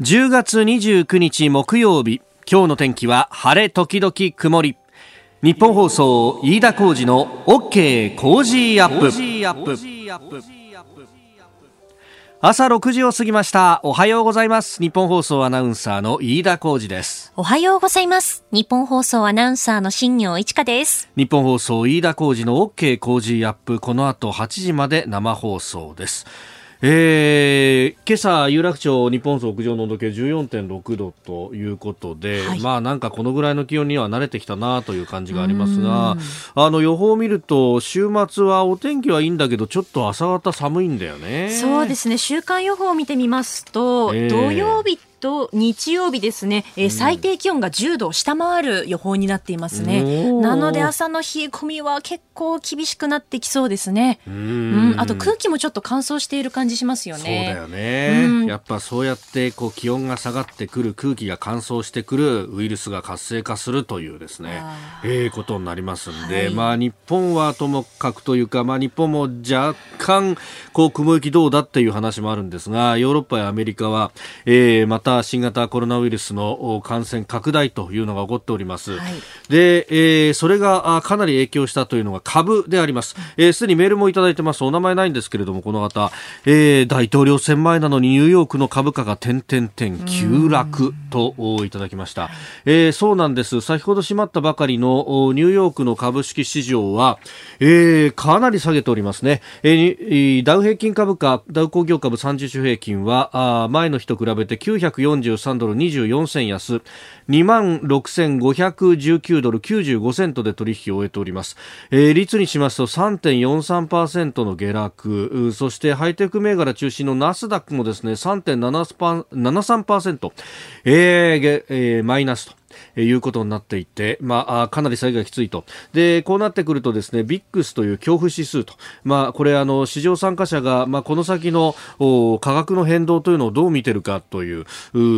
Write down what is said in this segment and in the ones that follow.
10月29日木曜日。今日の天気は晴れ時々曇り。ニッポン放送飯田浩司の OK Cozy Up。朝6時を過ぎました。おはようございます。ニッポン放送アナウンサーの飯田浩司です。おはようございます。ニッポン放送アナウンサーの新行市佳です。ニッポン放送飯田浩司の OK Cozy Up。この後8時まで生放送ですえー、今朝、有楽町日本屋上の温度計14.6度ということで、はい、まあなんかこのぐらいの気温には慣れてきたなという感じがありますが、あの予報を見ると週末はお天気はいいんだけどちょっと朝方寒いんだよね。そうですね。週間予報を見てみますと、えー、土曜日と日曜日ですね、えー、最低気温が10度を下回る予報になっていますね。なので朝の冷え込みは結構厳しくなってきそうですね。うん、あと空気もちょっと乾燥している感じしますよね。そうだよね。やっぱそうやってこう気温が下がってくる空気が乾燥してくるウイルスが活性化するというですね、ええー、ことになりますんで、はい、まあ日本はともかくというか、まあ日本も若干こう雲行きどうだっていう話もあるんですが、ヨーロッパやアメリカは、えー、また新型コロナウイルスの感染拡大というのが起こっております。はい、で、えー、それがかなり影響したというのが株であります。す、えー、で、にメールもいただいてます。お名前ないんですけれども、この方、えー、大統領選前なのにニューヨークの株価が点々点急落といただきました。えー、そうなんです。先ほど閉まったばかりのニューヨークの株式市場は、えー、かなり下げておりますね。えー、ダウ平均株価、ダウ工業株30種平均は、あ前の日と比べて940 43ドル24銭安。2万6519ドル95セントで取引を終えております、えー、率にしますと3.43%の下落。そしてハイテク銘柄中心のナスダックもですね3.73%、えーえー、マイナスと。いうことになっていて、まあ、かなり災害がきついと。で、こうなってくるとですね、ビックスという恐怖指数と、まあ、これ、あの、市場参加者が、まあ、この先の価格の変動というのをどう見てるかという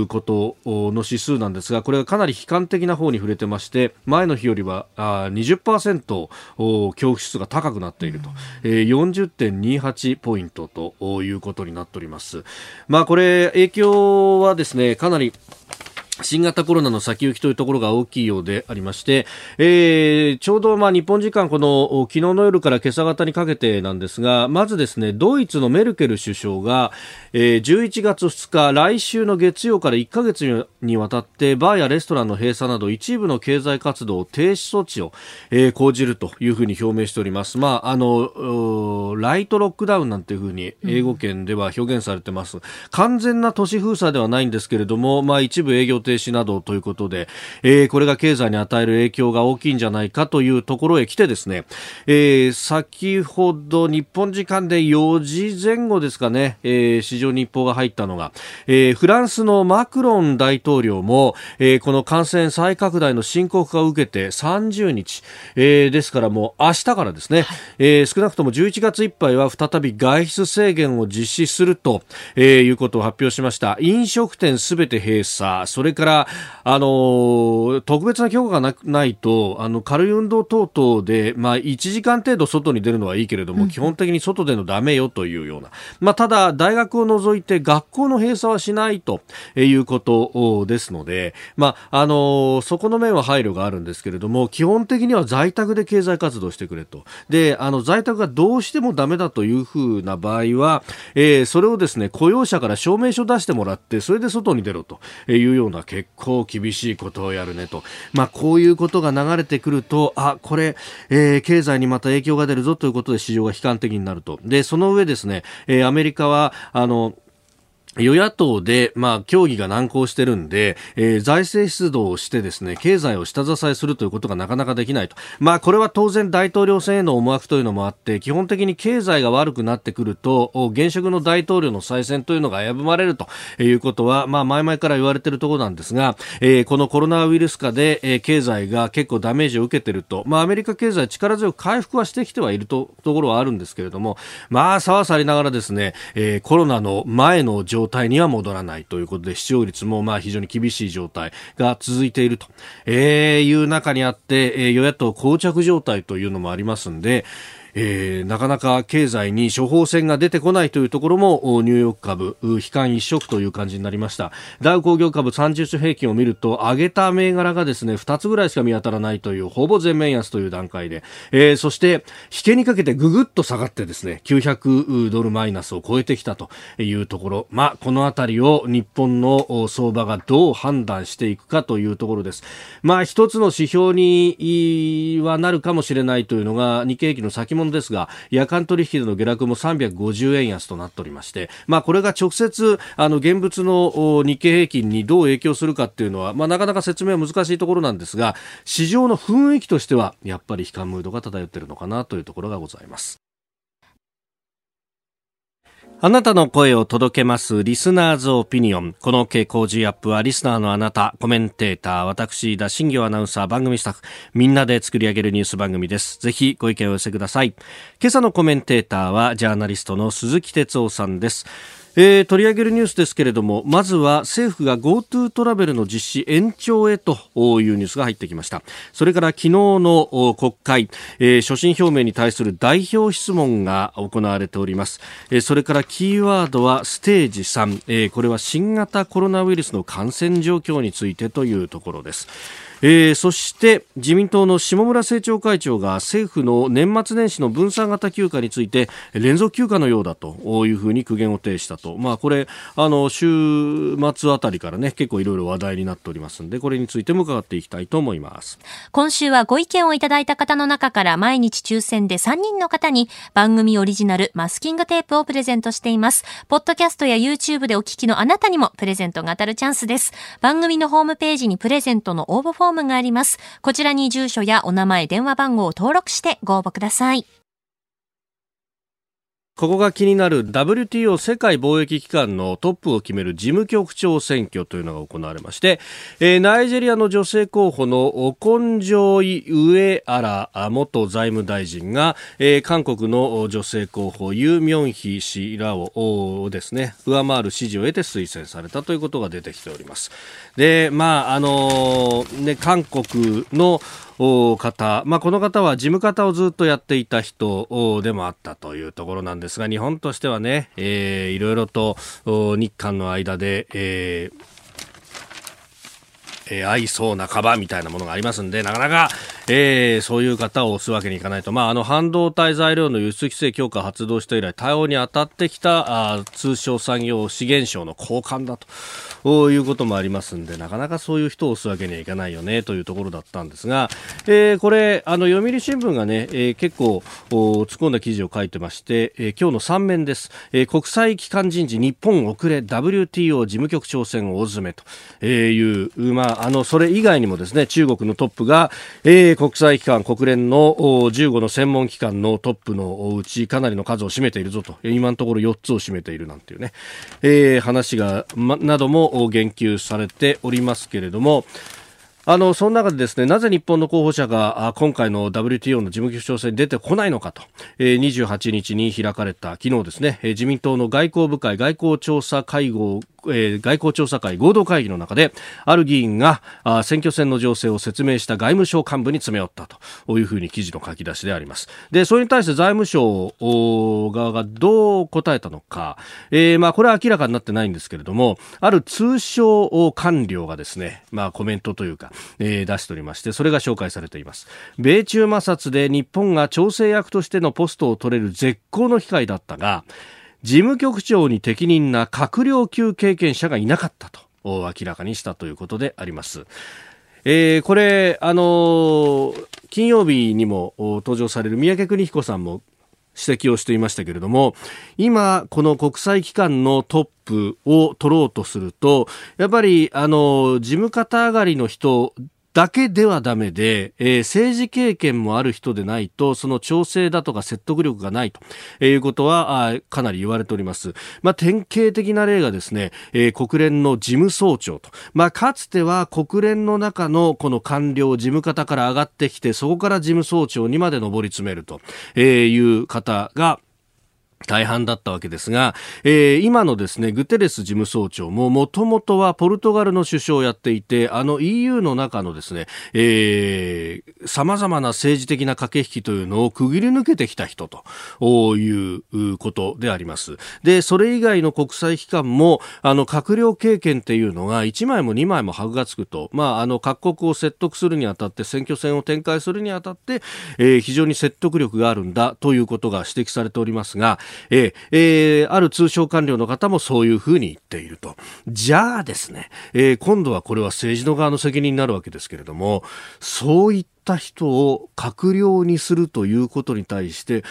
ことの指数なんですが、これはかなり悲観的な方に触れてまして、前の日よりはあ20%恐怖指数が高くなっていると、えー、40.28ポイントということになっております。まあ、これ、影響はですね、かなり新型コロナの先行きというところが大きいようでありまして、えー、ちょうどまあ日本時間この昨日の夜から今朝方にかけてなんですが、まずですね、ドイツのメルケル首相が、えー、11月2日、来週の月曜から1ヶ月にわたってバーやレストランの閉鎖など一部の経済活動停止措置を、えー、講じるというふうに表明しております。まあ、あの、ライトロックダウンなんていうふうに英語圏では表現されてます。うん、完全な都市封鎖ではないんですけれども、まあ一部営業停止などということで、えー、これが経済に与える影響が大きいんじゃないかというところへ来てですね、えー、先ほど日本時間で4時前後ですかね、えー、市場日報が入ったのが、えー、フランスのマクロン大統領も、えー、この感染再拡大の深刻化を受けて30日、えー、ですからもう明日からですね、えー、少なくとも11月いっぱいは再び外出制限を実施すると、えー、いうことを発表しました。飲食店すべて閉鎖、それから、あの、特別な許可がなないと、あの、軽い運動等々で、まあ、1時間程度外に出るのはいいけれども、うん、基本的に外でのダメよというような。まあ、ただ、大学を除いて学校の閉鎖はしないということですので、まあ、あの、そこの面は配慮があるんですけれども、基本的には在宅で経済活動してくれと。で、あの、在宅がどうしてもダメだというふうな場合は、えー、それをですね、雇用者から証明書出してもらって、それで外に出ろというような結構厳しいことをやるねと。まあ、こういうことが流れてくると、あ、これ、えー、経済にまた影響が出るぞということで市場が悲観的になると。で、その上ですね、えー、アメリカは、あの、与野党で、まあ、協議が難航してるんで、えー、財政出動をしてですね、経済を下支えするということがなかなかできないと。まあ、これは当然大統領選への思惑というのもあって、基本的に経済が悪くなってくると、現職の大統領の再選というのが危ぶまれるということは、まあ、前々から言われてるところなんですが、えー、このコロナウイルス化で、えー、経済が結構ダメージを受けてると、まあ、アメリカ経済力強く回復はしてきてはいるとところはあるんですけれども、まあ、さわさりながらですね、えー、コロナの前の状態には戻らないということで視聴率もまあ非常に厳しい状態が続いていると、えー、いう中にあって、えー、与野党膠着状態というのもありますんで、えー、なかなか経済に処方箋が出てこないというところもニューヨーク株悲観一色という感じになりました。ダウ工業株30種平均を見ると上げた銘柄がですね2つぐらいしか見当たらないというほぼ全面安という段階で、えー、そして引けにかけてぐぐっと下がってですね900ドルマイナスを超えてきたというところ。まあこの辺りを日本の相場がどう判断していくかというところです。まあ一つの指標にはなるかもしれないというのが日経平均の先物ですが夜間取引での下落も350円安となっておりまして、まあ、これが直接あの現物の日経平均にどう影響するかっていうのは、まあ、なかなか説明は難しいところなんですが市場の雰囲気としてはやっぱり悲観ムードが漂っているのかなというところがございます。あなたの声を届けますリスナーズオピニオン。この傾向 G アップはリスナーのあなた、コメンテーター、私、田新行アナウンサー、番組スタッフ、みんなで作り上げるニュース番組です。ぜひご意見を寄せください。今朝のコメンテーターはジャーナリストの鈴木哲夫さんです。えー、取り上げるニュースですけれどもまずは政府が GoTo トラベルの実施延長へというニュースが入ってきました。それから昨日の国会、えー、所信表明に対する代表質問が行われております、えー、それからキーワードはステージ3、え、これは新型コロナウイルスの感染状況についてというところです。えー、そして自民党の下村政調会長が政府の年末年始の分散型休暇について連続休暇のようだというふうに苦言を呈したと、まあ、これあの週末あたりからね結構いろいろ話題になっておりますのでこれについても伺っていきたいと思います。今週はご意見をいただいた方の中から毎日抽選で3人の方に番組オリジナルマスキングテープをプレゼントしています。ポッドキャストや YouTube でお聞きのあなたにもプレゼントが当たるチャンスです。番組のホームページにプレゼントの応募フォフォームがあります。こちらに住所やお名前、電話番号を登録してご応募ください。ここが気になる WTO 世界貿易機関のトップを決める事務局長選挙というのが行われまして、えー、ナイジェリアの女性候補のオコンジョイ・ウエアラ元財務大臣が、えー、韓国の女性候補ユー・ミョンヒ氏らをですね上回る支持を得て推薦されたということが出てきております。で、まああのー、ね、韓国の方、まあ、この方は事務方をずっとやっていた人でもあったというところなんですが日本としてはね、えー、いろいろと日韓の間で、えーえー、合いそうなカバみたいなものがありますんで、なかなか、えー、そういう方を押すわけにいかないと。まあ、あの、半導体材料の輸出規制強化発動して以来、対応に当たってきた、あ通商産業資源省の高官だということもありますんで、なかなかそういう人を押すわけにはいかないよね、というところだったんですが、えー、これ、あの、読売新聞がね、えー、結構、突っ込んだ記事を書いてまして、えー、今日の3面です。えー、国際機関人事日本遅れ WTO 事務局長選大詰めという、まあ、あのそれ以外にもですね中国のトップが、えー、国際機関国連の15の専門機関のトップのうちかなりの数を占めているぞと。今のところ4つを占めているなんていうね、えー、話が、ま、なども言及されておりますけれども。あの、その中でですね、なぜ日本の候補者が今回の WTO の事務局長選に出てこないのかと、28日に開かれた昨日ですね、自民党の外交部会外交調査会合えー、外交調査会合同会議の中である議員があ選挙戦の情勢を説明した外務省幹部に詰め寄ったというふうに記事の書き出しであります。でそれに対して財務省側がどう答えたのか、えー、まあこれは明らかになってないんですけれどもある通商官僚がですねまあコメントというか、えー、出しておりましてそれが紹介されています。米中摩擦で日本が調整役としてのポストを取れる絶好の機会だったが事務局長に適任な閣僚級経験者がいなかったと明らかにしたということであります。えー、これ、あのー、金曜日にも登場される三宅邦彦さんも指摘をしていましたけれども今、この国際機関のトップを取ろうとするとやっぱりあの事務方上がりの人だけではダメで、えー、政治経験もある人でないと、その調整だとか説得力がないということは、あかなり言われております。まあ、典型的な例がですね、えー、国連の事務総長と。まあ、かつては国連の中のこの官僚、事務方から上がってきて、そこから事務総長にまで上り詰めるという方が、大半だったわけですが、えー、今のですね、グテレス事務総長ももともとはポルトガルの首相をやっていて、あの EU の中のですね、えー、様々な政治的な駆け引きというのをくぐり抜けてきた人ということであります。で、それ以外の国際機関も、あの、閣僚経験っていうのが1枚も2枚も箔がつくと、まあ、あの、各国を説得するにあたって、選挙戦を展開するにあたって、えー、非常に説得力があるんだということが指摘されておりますが、えー、えー、ある通商官僚の方もそういうふうに言っていると。じゃあですね、えー、今度はこれは政治の側の責任になるわけですけれども、そういった人を閣僚にするということに対して、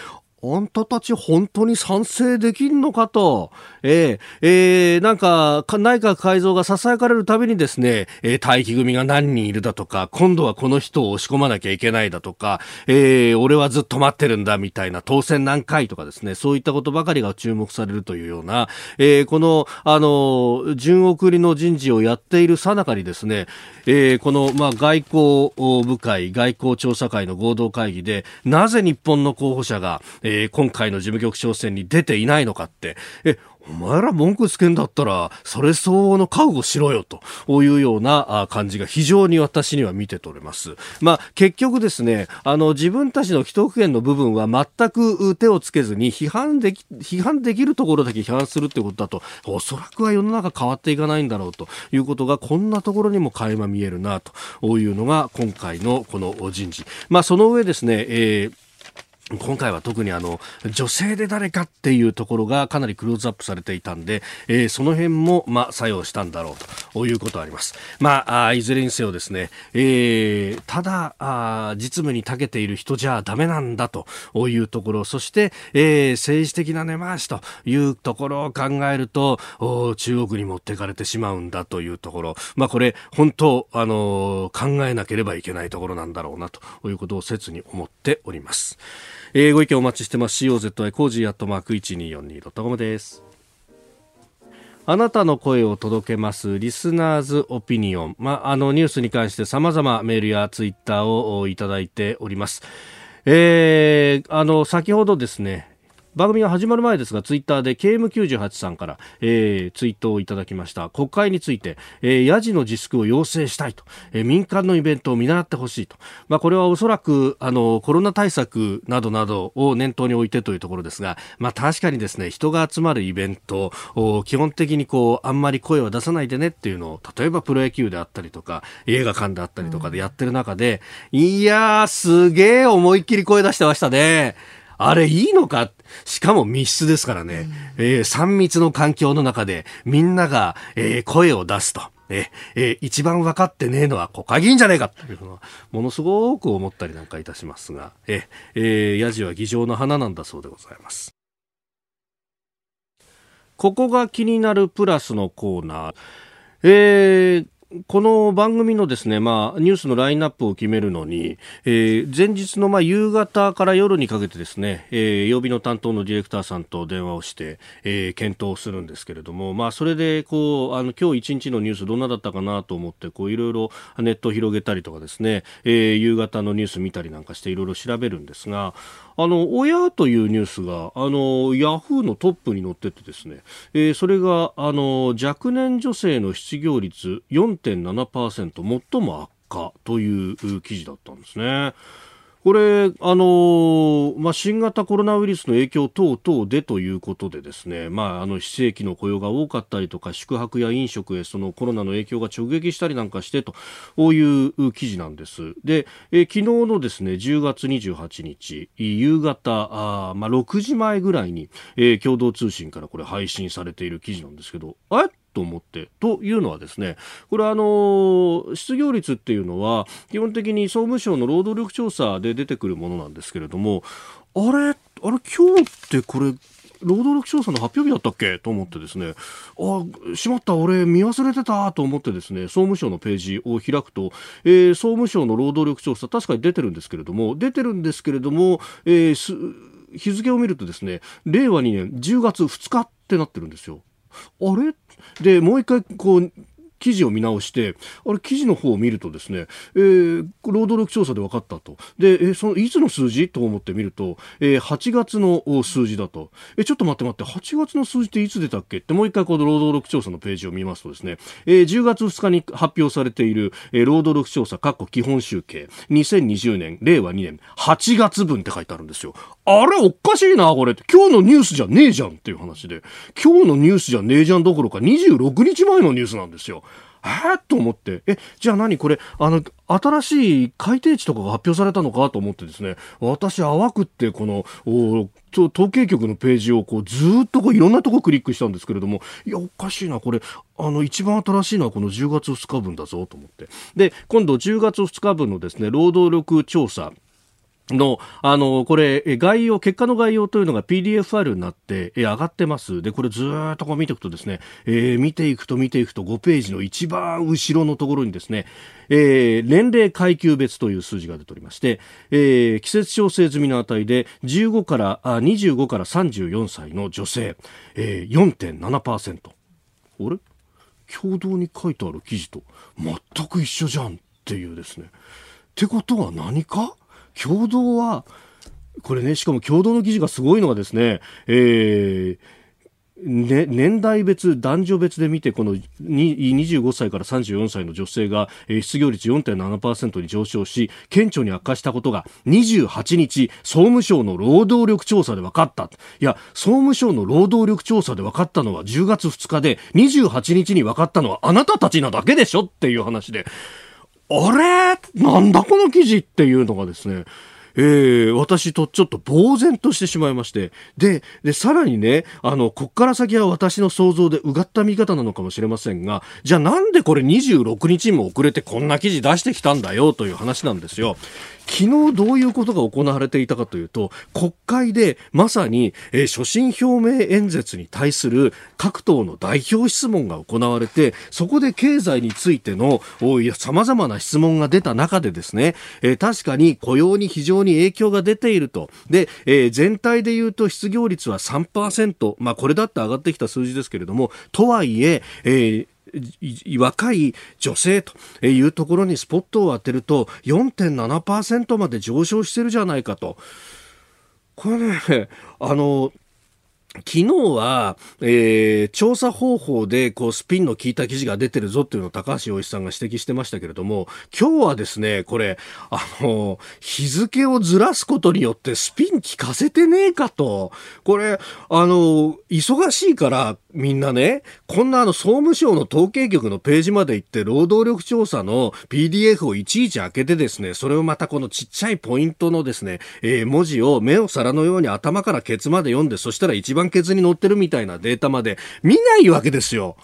あんたたち本当に賛成できんのかと、えー、えー、なんか、内閣改造が囁かれるたびにですね、えー、待機組が何人いるだとか、今度はこの人を押し込まなきゃいけないだとか、えー、俺はずっと待ってるんだみたいな、当選何回とかですね、そういったことばかりが注目されるというような、えー、この、あの、順送りの人事をやっているさなかにですね、えー、この、まあ、外交部会、外交調査会の合同会議で、なぜ日本の候補者が、え、今回の事務局長選に出ていないのかって、え、お前ら文句つけんだったら、それ相応の覚悟しろよ、というような感じが非常に私には見て取れます。まあ、結局ですね、あの、自分たちの既得権の部分は全く手をつけずに、批判でき、批判できるところだけ批判するってことだと、おそらくは世の中変わっていかないんだろうということが、こんなところにも垣間見えるな、というのが、今回のこの人事。まあ、その上ですね、えー今回は特にあの女性で誰かっていうところがかなりクローズアップされていたんで、えー、その辺もまあ作用したんだろうということはあります。まあ、いずれにせよですね、えー、ただあ実務に長けている人じゃダメなんだというところ、そして、えー、政治的な根回しというところを考えると、中国に持ってかれてしまうんだというところ、まあこれ本当あの考えなければいけないところなんだろうなということを切に思っております。えー、ご意見お待ちしてます COZY コージーアットマーク 1242.com ですあなたの声を届けますリスナーズオピニオン。まあ、あのニュースに関して様々メールやツイッターをいただいております。えー、あの、先ほどですね、番組が始まる前ですがツイッターで KM98 さんから、えー、ツイートをいただきました。国会について、えー、ヤジの自粛を要請したいと、えー、民間のイベントを見習ってほしいと、まあ、これはおそらくあのコロナ対策などなどを念頭に置いてというところですが、まあ、確かにですね人が集まるイベントを基本的にこうあんまり声を出さないでねっていうのを例えばプロ野球であったりとか映画館であったりとかでやってる中で、うん、いやーすげえ思いっきり声出してましたね。あれいいのか？しかも密室ですからね、うん、えー、3密の環境の中でみんなが、えー、声を出すと。ええ一番分かってねえのは国会議員じゃねえかというのは、ものすごく思ったりなんかいたしますが、ええー、ヤジは議場の花なんだそうでございます。ここが気になるプラスのコーナー。えー、この番組のですね、まあ、ニュースのラインナップを決めるのに、えー、前日のまあ夕方から夜にかけてですね、えー、曜日の担当のディレクターさんと電話をして、えー、検討するんですけれども、まあ、それでこうあの今日一日のニュースどんなだったかなと思ってこういろいろネットを広げたりとかですね、えー、夕方のニュース見たりなんかしていろいろ調べるんですがあの親というニュースがあのヤフーのトップに載っててですね、えー、それがあの若年女性の失業率4.7%最も悪化という記事だったんですね。これ、あのまあ、新型コロナウイルスの影響等々でということでですね、まあ、あの非正規の雇用が多かったりとか宿泊や飲食へそのコロナの影響が直撃したりなんかしてという記事なんです。で、え昨日のですね10月28日夕方あ、まあ、6時前ぐらいに、えー、共同通信からこれ配信されている記事なんですけど、えと思って。というのはですね、これあの、失業率っていうのは、基本的に総務省の労働力調査で出てくるものなんですけれども、あれ、あれ、今日ってこれ、労働力調査の発表日だったっけ？と思ってですね、あ、しまった、俺見忘れてたと思ってですね、総務省のページを開くと、えー、総務省の労働力調査、確かに出てるんですけれども、出てるんですけれども、えー、日付を見るとですね、令和2年10月2日ってなってるんですよ。あれ？で、もう一回、こう、記事を見直して、あれ、記事の方を見るとですね、えー、労働力調査で分かったと。で、えー、その、いつの数字？と思ってみると、えー、8月の数字だと。えー、ちょっと待って待って、8月の数字っていつ出たっけ？ってもう一回この労働力調査のページを見ますとですね、えー、10月2日に発表されている、えー、労働力調査、括弧基本集計、2020年、令和2年、8月分って書いてあるんですよ。あれおかしいな、これ。今日のニュースじゃねえじゃんっていう話で。今日のニュースじゃねえじゃんどころか26日前のニュースなんですよ。え？ー、と思って、え、じゃあ何？これ、あの、新しい改定値とかが発表されたのかと思ってですね、私淡くってこの、統計局のページをこうずっとこういろんなとこクリックしたんですけれども、いや、おかしいな、これ、あの、一番新しいのはこの10月2日分だぞと思って。で、今度10月2日分のですね、労働力調査、の、あの、これ、概要、結果の概要というのが PDF ファイルになって、え上がってます。で、これずっとこう見ていくとですね、えー、見ていくと見ていくと5ページの一番後ろのところにですね、えー、年齢階級別という数字が出ておりまして、えー、季節調整済みの値で15からあ25から34歳の女性、えー、4.7%あれ？共同に書いてある記事と全く一緒じゃんっていうですね。ってことは何か？共同は、これね、しかも共同の記事がすごいのがですね、えー、ね、年代別、男女別で見て、この25歳から34歳の女性が、失業率4.7%に上昇し、顕著に悪化したことが28日、総務省の労働力調査で分かった。いや、総務省の労働力調査で分かったのは10月2日で、28日に分かったのはあなたたちなだけでしょっていう話で、あれ？なんだこの記事っていうのがですね、えー、私とちょっと呆然としてしまいまして。で、で、さらにね、あの、こっから先は私の想像でうがった見方なのかもしれませんが、じゃあなんでこれ26日も遅れてこんな記事出してきたんだよという話なんですよ。昨日どういうことが行われていたかというと、国会でまさに、えー、所信表明演説に対する各党の代表質問が行われて、そこで経済についての様々な質問が出た中でですね、えー、確かに雇用に非常に影響が出ていると。で、えー、全体で言うと失業率は3%、まあこれだって上がってきた数字ですけれども、とはいえ、えー若い女性というところにスポットを当てると4.7%まで上昇してるじゃないかと。これね、あの、昨日は、えー、調査方法でこうスピンの効いた記事が出てるぞっていうのを高橋洋一さんが指摘してましたけれども、今日はですね、これ、あの、日付をずらすことによってスピン効かせてねえかと。これ、あの、忙しいからみんなね、こんなあの総務省の統計局のページまで行って労働力調査の PDF をいちいち開けてですね、それをまたこのちっちゃいポイントのですね、えー、文字を目を皿のように頭からケツまで読んで、そしたら一番判決に載ってるみたいなデータまで見ないわけですよ。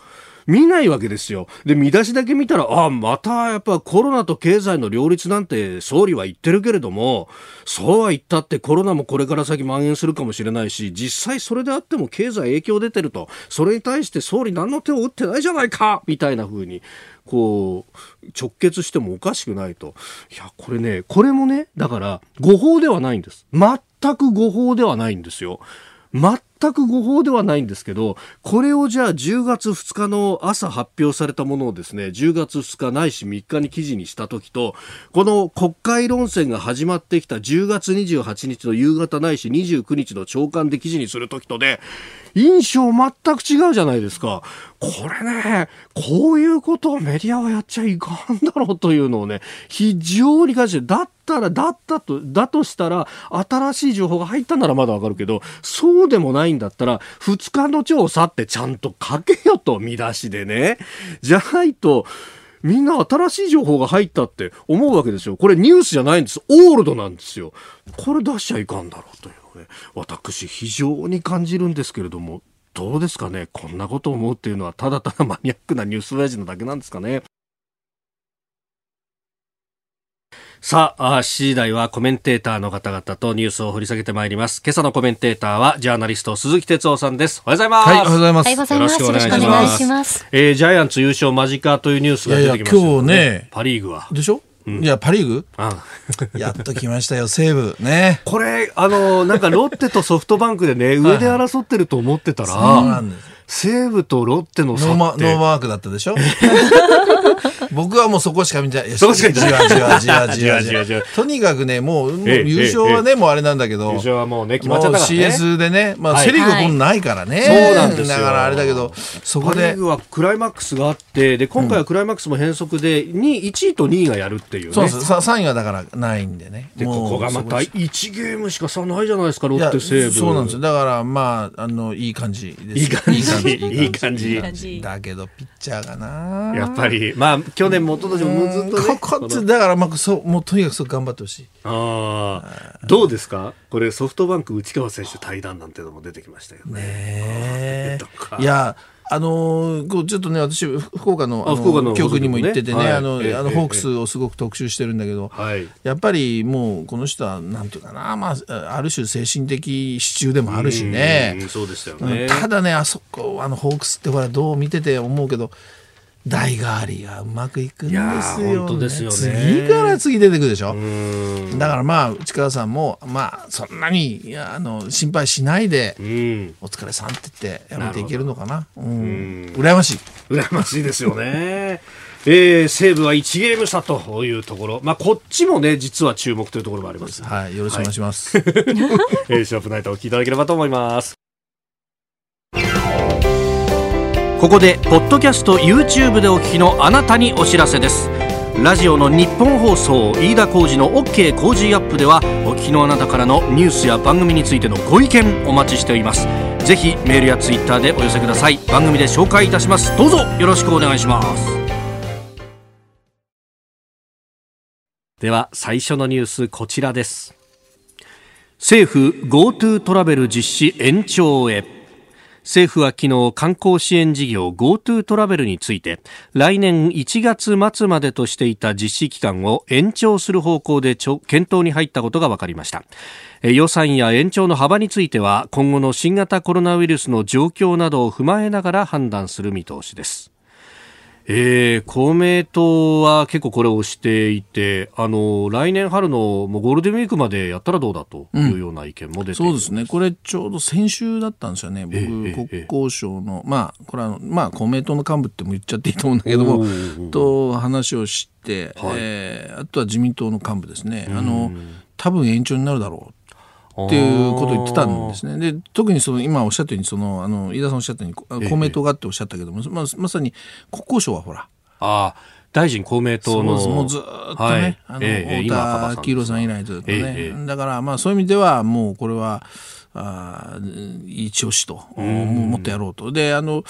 見ないわけですよ。で、見出しだけ見たら、ああ、またやっぱコロナと経済の両立なんて総理は言ってるけれども、そうは言ったってコロナもこれから先蔓延するかもしれないし、実際それであっても経済影響出てると、それに対して総理何の手を打ってないじゃないかみたいな風に、こう、直結してもおかしくないと。いや、これね、これもね、だから、誤報ではないんです。全く誤報ではないんですよ。全全く誤報ではないんですけど、これをじゃあ10月2日の朝発表されたものをですね、10月2日ないし3日に記事にした時と、この国会論戦が始まってきた10月28日の夕方ないし29日の朝刊で記事にする時とで、印象全く違うじゃないですか。これね、こういうことをメディアはやっちゃいかんだろうというのをね、非常に感じて、だったら、だったと、だとしたら、新しい情報が入ったならまだわかるけど、そうでもないんだったら、2日の調査ってちゃんと書けよと、見出しでね。じゃないと、みんな新しい情報が入ったって思うわけですよ。これニュースじゃないんです。オールドなんですよ。これ出しちゃいかんだろうという。ね、私非常に感じるんですけれども、どうですかね？こんなことを思うっていうのはただただマニアックなニュース親父のだけなんですかね？さあ、7時台はコメンテーターの方々とニュースを掘り下げてまいります。今朝のコメンテーターはジャーナリスト鈴木哲夫さんです。おはようございます。はい、おはようございます。よろしくお願いします。えー、ジャイアンツ優勝間近というニュースが出てきました、ね、いやいや今日ね、パリーグは。でしょ？いや、パ・リーグやっと来ましたよ、西武。ね。これ、あの、なんかロッテとソフトバンクでね、上で争ってると思ってたら、そうなんです。西武とロッテの差ノーマークだったでしょ？僕はもうそこしか見てない。そこしか見てない。じわじわじわじわ。とにかくね、もう、優勝はね、もうあれなんだけど。優勝はもうね、決まっちゃったから、ね。CS でね、まあ、セリーグこないからね。そうなんですだからあれだけど、そこで。セリーはクライマックスがあって、で、今回はクライマックスも変則で、うん、2位、1位と2位がやるっていう、ね。そうです。3位はだからないんでね。で、ここがまた1ゲームしか差ないじゃないですか、ロッテセーブ。そうなんですよ。だから、まあ、あの、いい感じです。いい感じ。いい感じ。いい感じ。だけど、ピッチャーがな。やっぱり、まあ去年も一昨年もずっとね。ここって、だから、まあ、そう、もうとにかくそう頑張ってほしい。ああどうですかこれソフトバンク内川選手対談なんてのも出てきましたよね。ねいや、あのーちょっとね、私、福岡の、ああ福岡のの、局にも行っててね、はい。あの、ええあの、ええホークスをすごく特集してるんだけど、はい。やっぱりもう、この人は、なんていうかな、まあ、ある種精神的支柱でもあるしね。うん。そうでしたようんねただね、あそこ、あの、ホークスってほら、どう見てて思うけど、代替わりがうまくいくんですよ、いやー本当ですよね次から次出てくるでしょ。うんだからまあ、内川さんも、まあ、そんなに、いや、あの、心配しないで、うんお疲れさんって言ってやめていけるのかな。うんん羨ましい。羨ましいですよね。えー、西武は1ゲーム差というところ、まあ、こっちもね、実は注目というところもあります。はい、よろしくお願いします。えーシャープナイトをお聞きいただければと思います。ここで、ポッドキャスト YouTube でお聞きのあなたにお知らせです。ラジオの日本放送飯田浩司の OK 工事アップではお聞きのあなたからのニュースや番組についてのご意見お待ちしております。ぜひメールやツイッターでお寄せください。番組で紹介いたします。どうぞよろしくお願いします。では最初のニュースこちらです。政府 GoTo トラベル実施延長へ。政府は昨日観光支援事業 GoTo トラベルについて来年1月末までとしていた実施期間を延長する方向で検討に入ったことが分かりました。予算や延長の幅については今後の新型コロナウイルスの状況などを踏まえながら判断する見通しです。えー、公明党は結構これを推していて、あの来年春のもうゴールデンウィークまでやったらどうだというような意見も出ている、そうですね。これちょうど先週だったんですよね。僕、ええええ国交省の、まあ、これは、まあ、公明党の幹部っても言っちゃっていいと思うんだけどもと話をして、はいえーあとは自民党の幹部ですね。あの、多分延長になるだろう。っっていうことを言ってたんですね。で、特にその今おっしゃったように、その、あの、飯田さんおっしゃったように、ええ。公明党がっておっしゃったけども、まあ、まさに国交省はほら、ああ、大臣公明党の。もうずーっとね、はい。あの、ええ今太田黄色さん以来ずっとね、ええええ。だからまあそういう意味ではもうこれはあー一押しとももっとやろうと。であの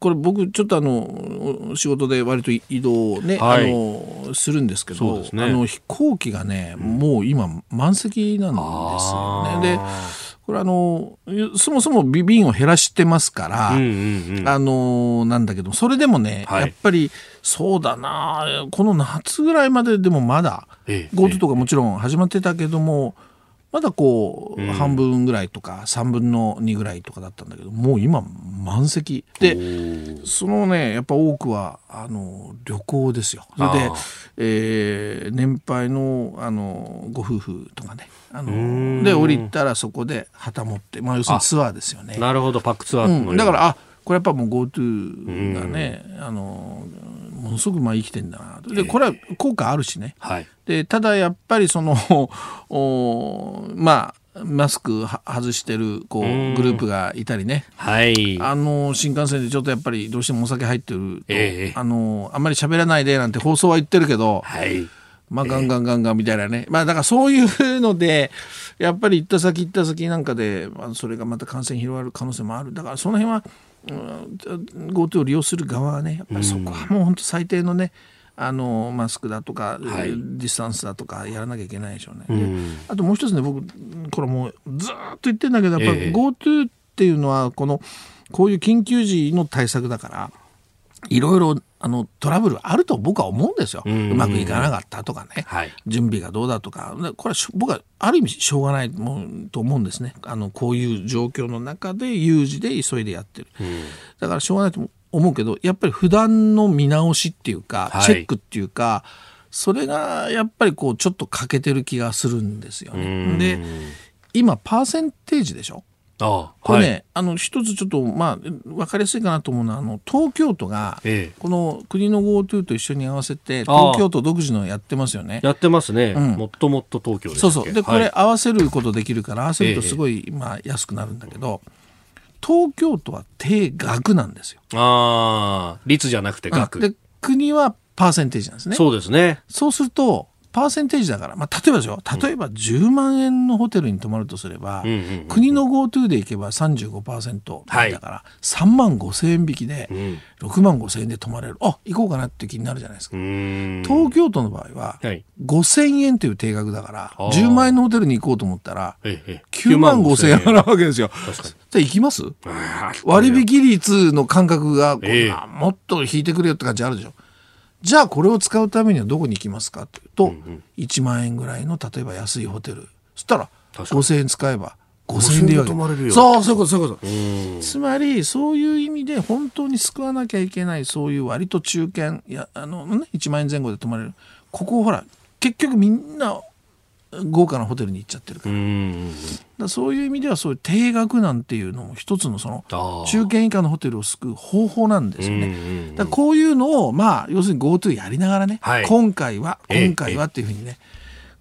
これ僕ちょっとあの仕事で割と移動をね、はい。あのするんですけどね。あの飛行機がね、もう今満席なんですよね。でこれあのそもそも便を減らしてますから、うんうんうん。あのーなんだけど、それでもね、はい。やっぱり、そうだな、この夏ぐらいまででもまだ、ええ GoTo とかもちろん始まってたけども、まだこう、うん半分ぐらいとか、3分の2ぐらいとかだったんだけど、もう今、満席。で、そのね、やっぱ多くは、あの、旅行ですよ。それでえー年配の、あの、ご夫婦とかね、あの、で、降りたらそこで旗持って、まあ、要するにツアーですよね。なるほど、パックツアーうん、だからあこれやっぱもう GoTo がね、あのものすごくまあ生きてんだなとでこれは効果あるしねはい。でただやっぱりその おまあマスクは外してるこううんグループがいたりねはい。あの新幹線でちょっとやっぱりどうしてもお酒入ってると、ええあのあんまり喋らないでなんて放送は言ってるけど、はい。まあ、ガンガンガンガンみたいなね。まあ、だからそういうので、やっぱり行った先行った先なんかで、まあ、それがまた感染広がる可能性もある。だからその辺は、うん、GoTo を利用する側はね、やっぱりそこはもう本当最低のね、あの、マスクだとか、はい。ディスタンスだとかやらなきゃいけないでしょうね。でうん。あともう一つね、僕、これもうずーっと言ってんだけど、やっぱ GoTo っていうのは、この、こういう緊急時の対策だから、いろいろあのトラブルあると僕は思うんですよ。うんうまくいかなかったとかね。はい。準備がどうだとか、でこれは僕はある意味しょうがないもんと思うんですね。あの、こういう状況の中で有事で急いでやってる。うんだからしょうがないと思うけど、やっぱり普段の見直しっていうか、はいチェックっていうか、それがやっぱりこうちょっと欠けてる気がするんですようんね。で、今パーセンテージでしょ？あこれね、はい。あの一つちょっとまあ分かりやすいかなと思うのはあの東京都が、ええ。この国の GoTo と一緒に合わせて東京都独自のやってますよね。やってますね、うん。もっともっと東京ですそうそう。でこれはい。合わせることできるから合わせるとええすごい、まあ、安くなるんだけど東京都は定額なんですよ。ああ率じゃなくて額、で国はパーセンテージなんですね。そうですね。そうするとパーセンテージだから、まあ、例えばですよ例えば10万円のホテルに泊まるとすれば、うんうんうん国の GoTo で行けば35%はい。だから。3万5千円引きでうん。6万5千円で泊まれる。あ行こうかなって気になるじゃないですか。東京都の場合ははい。5千円という定額だからあー。10万円のホテルに行こうと思ったらええええ。9万5千円払うわけですよ。じゃあ行きます？割引率の感覚がこうええ。あもっと引いてくれよって感じあるでしょ。じゃあこれを使うためにはどこに行きますかというと、1万円ぐらいの例えば安いホテル。そしたら確かに。5,000円使えば5,000円でいいわけ。5000円で泊まれるよ。そうそういうことそういうこと。うん。つまりそういう意味で本当に救わなきゃいけないそういう割と中堅いやあの、ね、1万円前後で泊まれる。ここをほら結局みんな豪華なホテルに行っちゃってるから,、うんそういう意味ではそういう定額なんていうのも一つのその中堅以下のホテルを救う方法なんですよね。だこういうのをまあ要するに GoTo やりながらね、はい。今回はええ。今回はっていうふうにね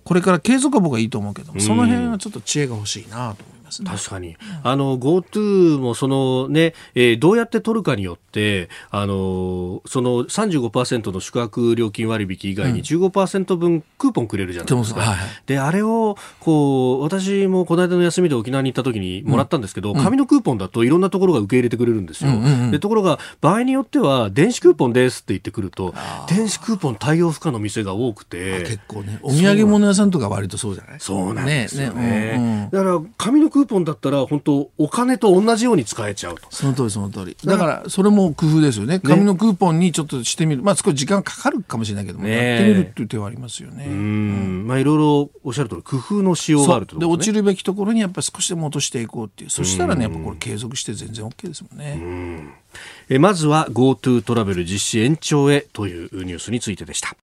これから継続は僕はいいと思うけどもその辺はちょっと知恵が欲しいなと思いますね。確かに。あの、GoTo もそのね、えーどうやって取るかによって、あの、その35%の宿泊料金割引以外に15%分クーポンくれるじゃないですか。でもはいはいで、あれを、こう、私もこの間の休みで沖縄に行った時にもらったんですけど、紙のクーポンだといろんなところが受け入れてくれるんですよ。うんうんうんで、ところが、場合によっては、電子クーポンですって言ってくると、電子クーポン対応不可の店が多くて、結構ねお土産物屋さんとか割とそうじゃない？そうなんですよね。ねうんうん。だから、紙のクーポンだったら、本当お金と同じように使えちゃうと。その通りその通り。だからそれも工夫ですよね。紙のクーポンにちょっとしてみる。まあ少し時間かかるかもしれないけども、やってみるっていう手はありますよね。うん、まあ、いろいろおっしゃる通り、工夫のしようがあるとそう。で落ちるべきところにやっぱり少しでも落としていこうっていう。そしたらねやっぱこれ継続して全然 OK ですもんね。えまずは GoTo トラベル実施延長へというニュースについてでした。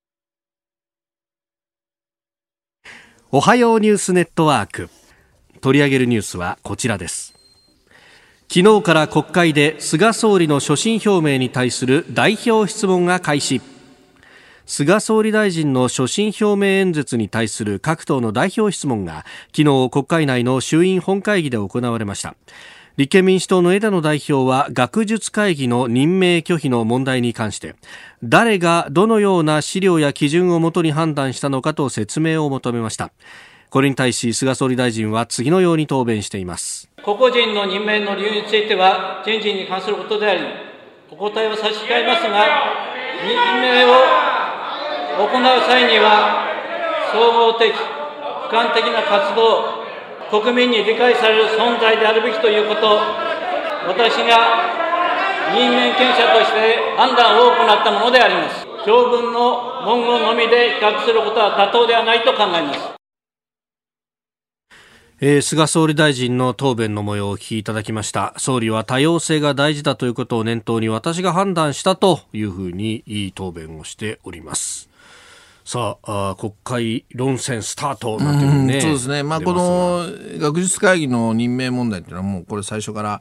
おはようニュースネットワーク。取り上げるニュースはこちらです。昨日から国会で菅総理の所信表明に対する代表質問が開始。菅総理大臣の所信表明演説に対する各党の代表質問が昨日国会内の衆院本会議で行われました立憲民主党の枝野代表は学術会議の任命拒否の問題に関して誰がどのような資料や基準をもとに判断したのかと説明を求めました。これに対し菅総理大臣は次のように答弁しています。個々人の任命の理由については人事に関することであり、お答えを差し控えますが、任命を行う際には、総合的、俯瞰的な活動、国民に理解される存在であるべきということ、私が任命権者として判断を行ったものであります。条文の文言のみで比較することは妥当ではないと考えます。えー菅総理大臣の答弁の模様をお聞きいただきました総理は多様性が大事だということを念頭に私が判断したというふうにいい答弁をしておりますさああー国会論戦スタートなんていうね、うんそうですね、まあ、この学術会議の任命問題っていうのは、もうこれ、最初から、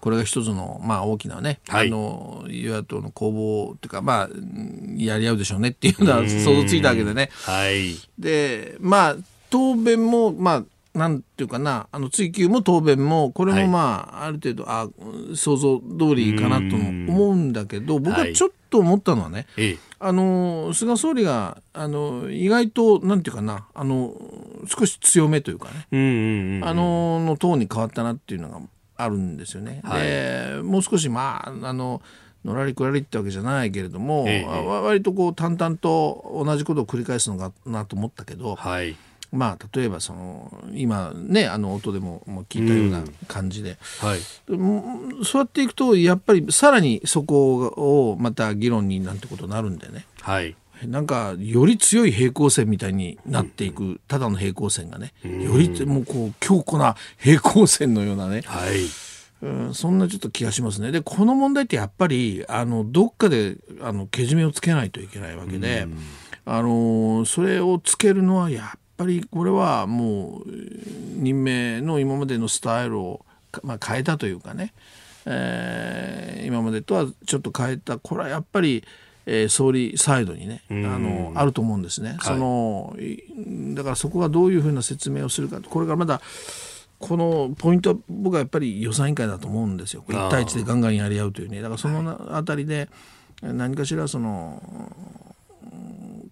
これが一つの、まあ、大きなね、はい。あの与野党の攻防っていうか、まあ、うんやり合うでしょうねっていうのは想像ついたわけでね。はい。で、まあ、答弁も、まあ、なんていうかな、あの追及も答弁も、これもまあ、ある程度、あ想像通りかなとも思うんだけど、僕はちょっと思ったのはね、ええあの菅総理があの意外となんていうかなあの少し強めというかね、うんうんうんあののトーンに変わったなっていうのがあるんですよね。はい。でもう少しまああののらりくらりってわけじゃないけれども、ええわ割とこう淡々と同じことを繰り返すのかなと思ったけど、はいまあ例えばその今ねあの音でももう聞いたような感じで、はい。うんそうやっていくとやっぱりさらにそこをまた議論になんてことになるんでね。はい。なんかより強い平行線みたいになっていく、ただの平行線がね、よりもうこう強固な平行線のようなね、はい。うん、そんなちょっと気がしますね。でこの問題ってやっぱりあのどっかであのけじめをつけないといけないわけで、あのそれをつけるのはやっぱりこれはもう任命の今までのスタイルをまあ、変えたというかね、えー今までとはちょっと変えたこれはやっぱり、えー総理サイドにねあのあると思うんですね。そのいだからそこがどういうふうな説明をするかこれからまだこのポイントは僕はやっぱり予算委員会だと思うんですよ。1対1でガンガンやり合うというね。だからそのあたりで何かしらその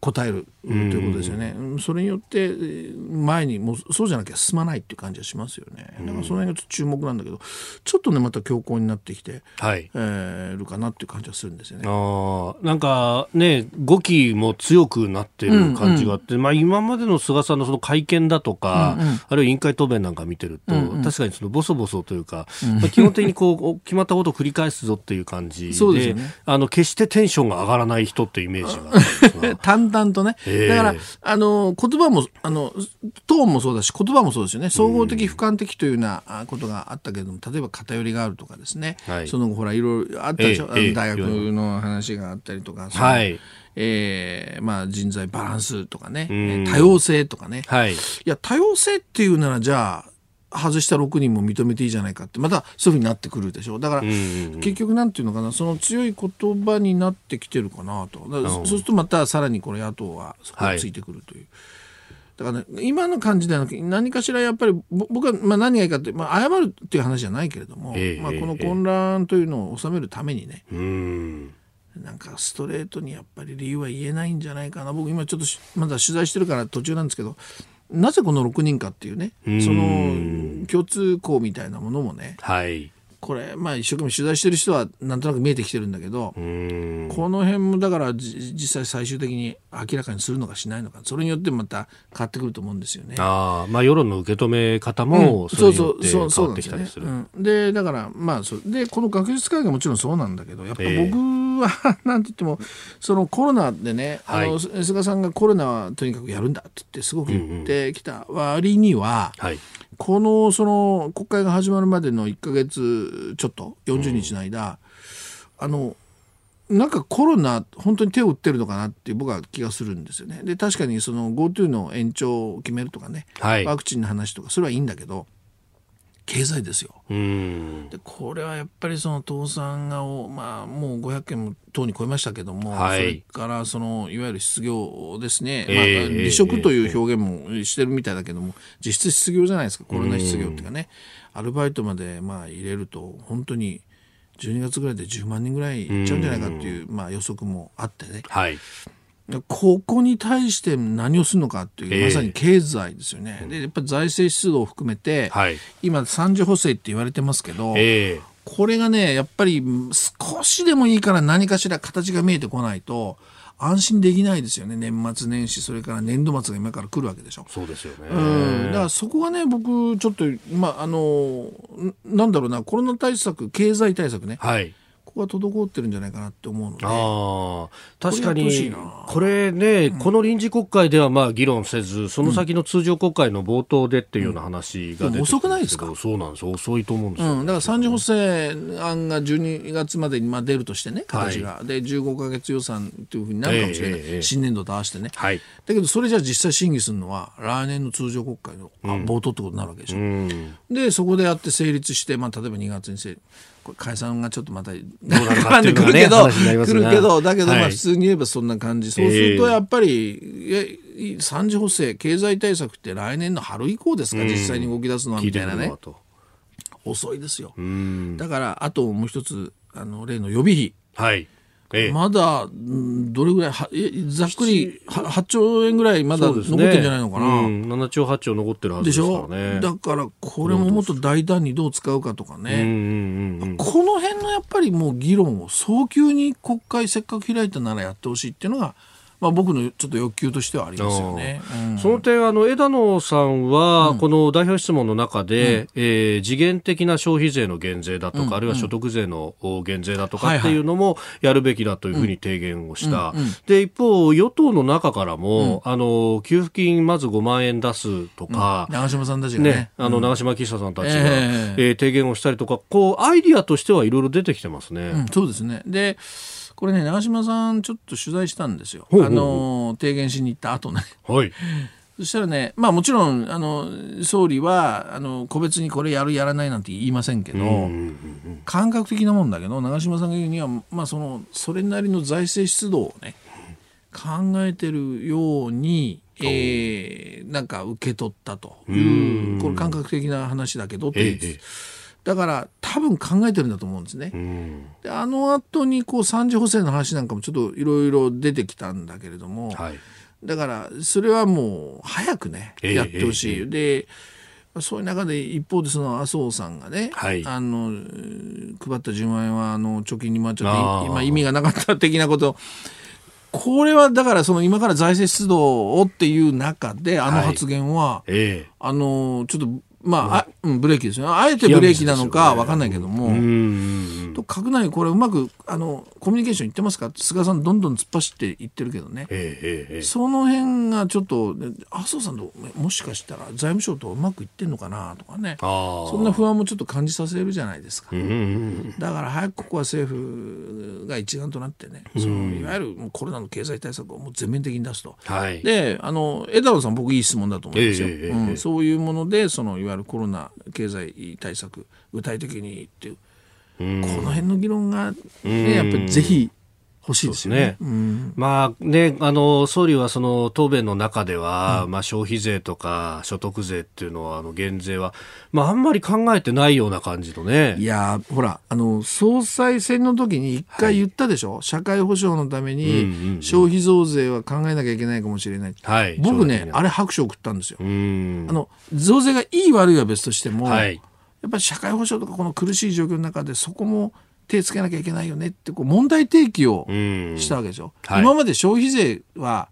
答えるということですよね。それによってえー前にもうそうじゃなきゃ進まないっていう感じがしますよね。だからその辺がちょっと注目なんだけど、ちょっとねまた強硬になってきて、はい。えーるかなっていう感じがするんですよね。ああ、なんかね、語気も強くなってる感じがあって、まあ今までの菅さんのその会見だとか、あるいは委員会答弁なんか見てると、確かにそのボソボソというか、まあ、基本的にこう、決まったことを繰り返すぞっていう感じで、そうですよねあの、決してテンションが上がらない人っていうイメージがあったんですが淡 々とね。ええだから、あの、言葉も、あの、トーンもそうだし、言葉もそうですよね。総合的、俯瞰的というようなあことがあったけれども、例えば偏りがあるとかですね。はいその後、ほら、いろいろあったでしょ？大学の話があったりとか、はいえーまあ、人材バランスとかね、ん多様性とかね。はい。いや、多様性っていうなら、じゃあ、外した6人も認めていいじゃないかって、またそういうふうになってくるでしょ。だから、ん結局なんていうのかな、その強い言葉になってきてるかなと。そうするとまたさらにこれ野党はそこについてくるという。だからね、今の感じではなく何かしらやっぱりぼ僕はまあ何がいいかって、まあ、謝るっていう話じゃないけれども、ええまあ、この混乱というのを収めるためにね、うん。なんかストレートにやっぱり理由は言えないんじゃないかな僕今ちょっとしまだ取材してるから途中なんですけどなぜこの6人かっていうねんその共通項みたいなものもねはい。これまあ一生懸命取材してる人はなんとなく見えてきてるんだけど、うん。この辺もだからじ実際最終的に明らかにするのかしないのかそれによってまた変わってくると思うんですよね。ああ、まあ世論の受け止め方も、それによって変わってきたりする。うん、でだからまあそうでこの学術会議はもちろんそうなんだけどやっぱ僕は、なんて言ってもそのコロナでね、はいあの菅さんがコロナはとにかくやるんだって言ってすごく言ってきた割には、はい。このその国会が始まるまでの1か月ちょっと40日の間、あのなんかコロナ本当に手を打ってるのかなっていう僕は気がするんですよね。で確かにその GoTo の延長を決めるとかね、はいワクチンの話とかそれはいいんだけど経済ですよ。うん。でこれはやっぱりその倒産がお、まあ、もう500件もとうに超えましたけども、はいそれからそのいわゆる失業ですね、ええまあ、ええ離職という表現もしてるみたいだけども、実質失業じゃないですかコロナ失業っていうかね、アルバイトまでまあ入れると本当に12月ぐらいで10万人ぐらいいっちゃうんじゃないかっていう、まあ、予測もあってねはい。ここに対して何をするのかっていう、ええまさに経済ですよね。でやっぱり財政出動を含めて、はい。今三次補正って言われてますけど、ええこれがね、やっぱり少しでもいいから何かしら形が見えてこないと安心できないですよね。年末年始、それから年度末が今から来るわけでしょ。そうですよね。うん、だからそこがね、僕、ちょっと、まあ、あの、んなんだろうな、コロナ対策、経済対策ね、はい。ここが滞ってるんじゃないかなって思うので、ああ、確かにな、これね、この臨時国会ではまあ議論せず、その先の通常国会の冒頭でっていうような話が出てくるん遅くないですか？そうなんですよ。遅いと思うんですよ。うん、だから三次補正案が12月までにまあ出るとしてね、形が。で、15か月予算というふうになるかもしれない。ええええ新年度と合わせてね。はい。だけど、それじゃあ実際審議するのは、来年の通常国会の、あ冒頭ってことになるわけでしょ。うん。で、そこでやって成立して、まあ、例えば2月に成これ解散がちょっとまた、うなるかっていうのがね来るけど、だけど、まあ、はい普通に言えばそんな感じ。そうすると、やっぱり、いや三次補正、経済対策って来年の春以降ですか、実際に動き出すのは、みたいなね。遅いですよ。うん。だから、あともう一つ、あの、例の予備費。はい。ええ。まだ、うんどれぐらい、はえざっくりは8兆円ぐらいまだ残ってんじゃないのかな？うん、7兆8兆残ってるはずですでしょ？からね。だから、これももっと大胆にどう使うかとかうんね。うんうんうん。この辺のやっぱりもう議論を早急に国会せっかく開いたならやってほしいっていうのが、まあ僕のちょっと欲求としてはありますよね。うん。その点、あの、枝野さんは、この代表質問の中で、えー次元的な消費税の減税だとか、あるいは所得税のお減税だとかっていうのもやるべきだというふうに提言をした。で、一方、与党の中からも、あの、給付金まず5万円出すとか、長嶋さんたちがね。ね、あの、長島記者さんたちが、ええ。えー提言をしたりとか、こう、アイディアとしてはいろいろ出てきてますね。うん、そうですね。で、これね、長嶋さんちょっと取材したんですよ。あの、提言しに行った後ね。はい。そ そしたらね、まあもちろん、あの、総理は、あの、個別にこれやるやらないなんて言いませんけど、感覚的なもんだけど、長嶋さんが言うには、まあその、それなりの財政出動をね、考えてるように、えー、なんか受け取ったという、これ感覚的な話だけどって言って、ええだから多分考えてるんだと思うんですね。であの後にこう三次補正の話なんかもちょっといろいろ出てきたんだけれども、はい。だからそれはもう早くね、ええやってほしい、ええでそういう中で一方でその麻生さんがね、はい。あの配った10万円はあの貯金に回っちゃって今意味がなかった的なこと。これはだからその今から財政出動をっていう中であのはい。発言は、え。あのちょっとまあ、あうん、ブレーキですよ。ねあえてブレーキなのかわかんないけども。と閣内これうまくあのコミュニケーションいってますか？って菅さんどんどん突っ走っていってるけどね、その辺がちょっとね麻生さんともしかしたら財務省とうまくいってんのかな？とかね。そんな不安もちょっと感じさせるじゃないですか。だから早くここは政府が一丸となってね、そのいわゆるもうコロナの経済対策をもう全面的に出すと。はい。であの枝野さん僕いい質問だと思うんですよ、そういうものでそのいわゆるコロナ経済対策具体的にっていう、この辺の議論が、ね、やっぱりぜひ欲しいですよね。そううんまあね、あの、総理はその答弁の中では、まあ消費税とか所得税っていうのは、あの減税は、まああんまり考えてないような感じのね。いやーほらあの総裁選の時に一回言ったでしょ、社会保障のためうんうんうんに消費増税は考えなきゃいけないかもしれない、はい。僕ねあれ、れ拍手を送ったんですよ、うん。あの増税がいい悪いは別としても、はい。やっぱり社会保障とかこの苦しい状況の中でそこも手つけなきゃいけないよねってこう問題提起をうん。したわけでしょ、はい今まで消費税は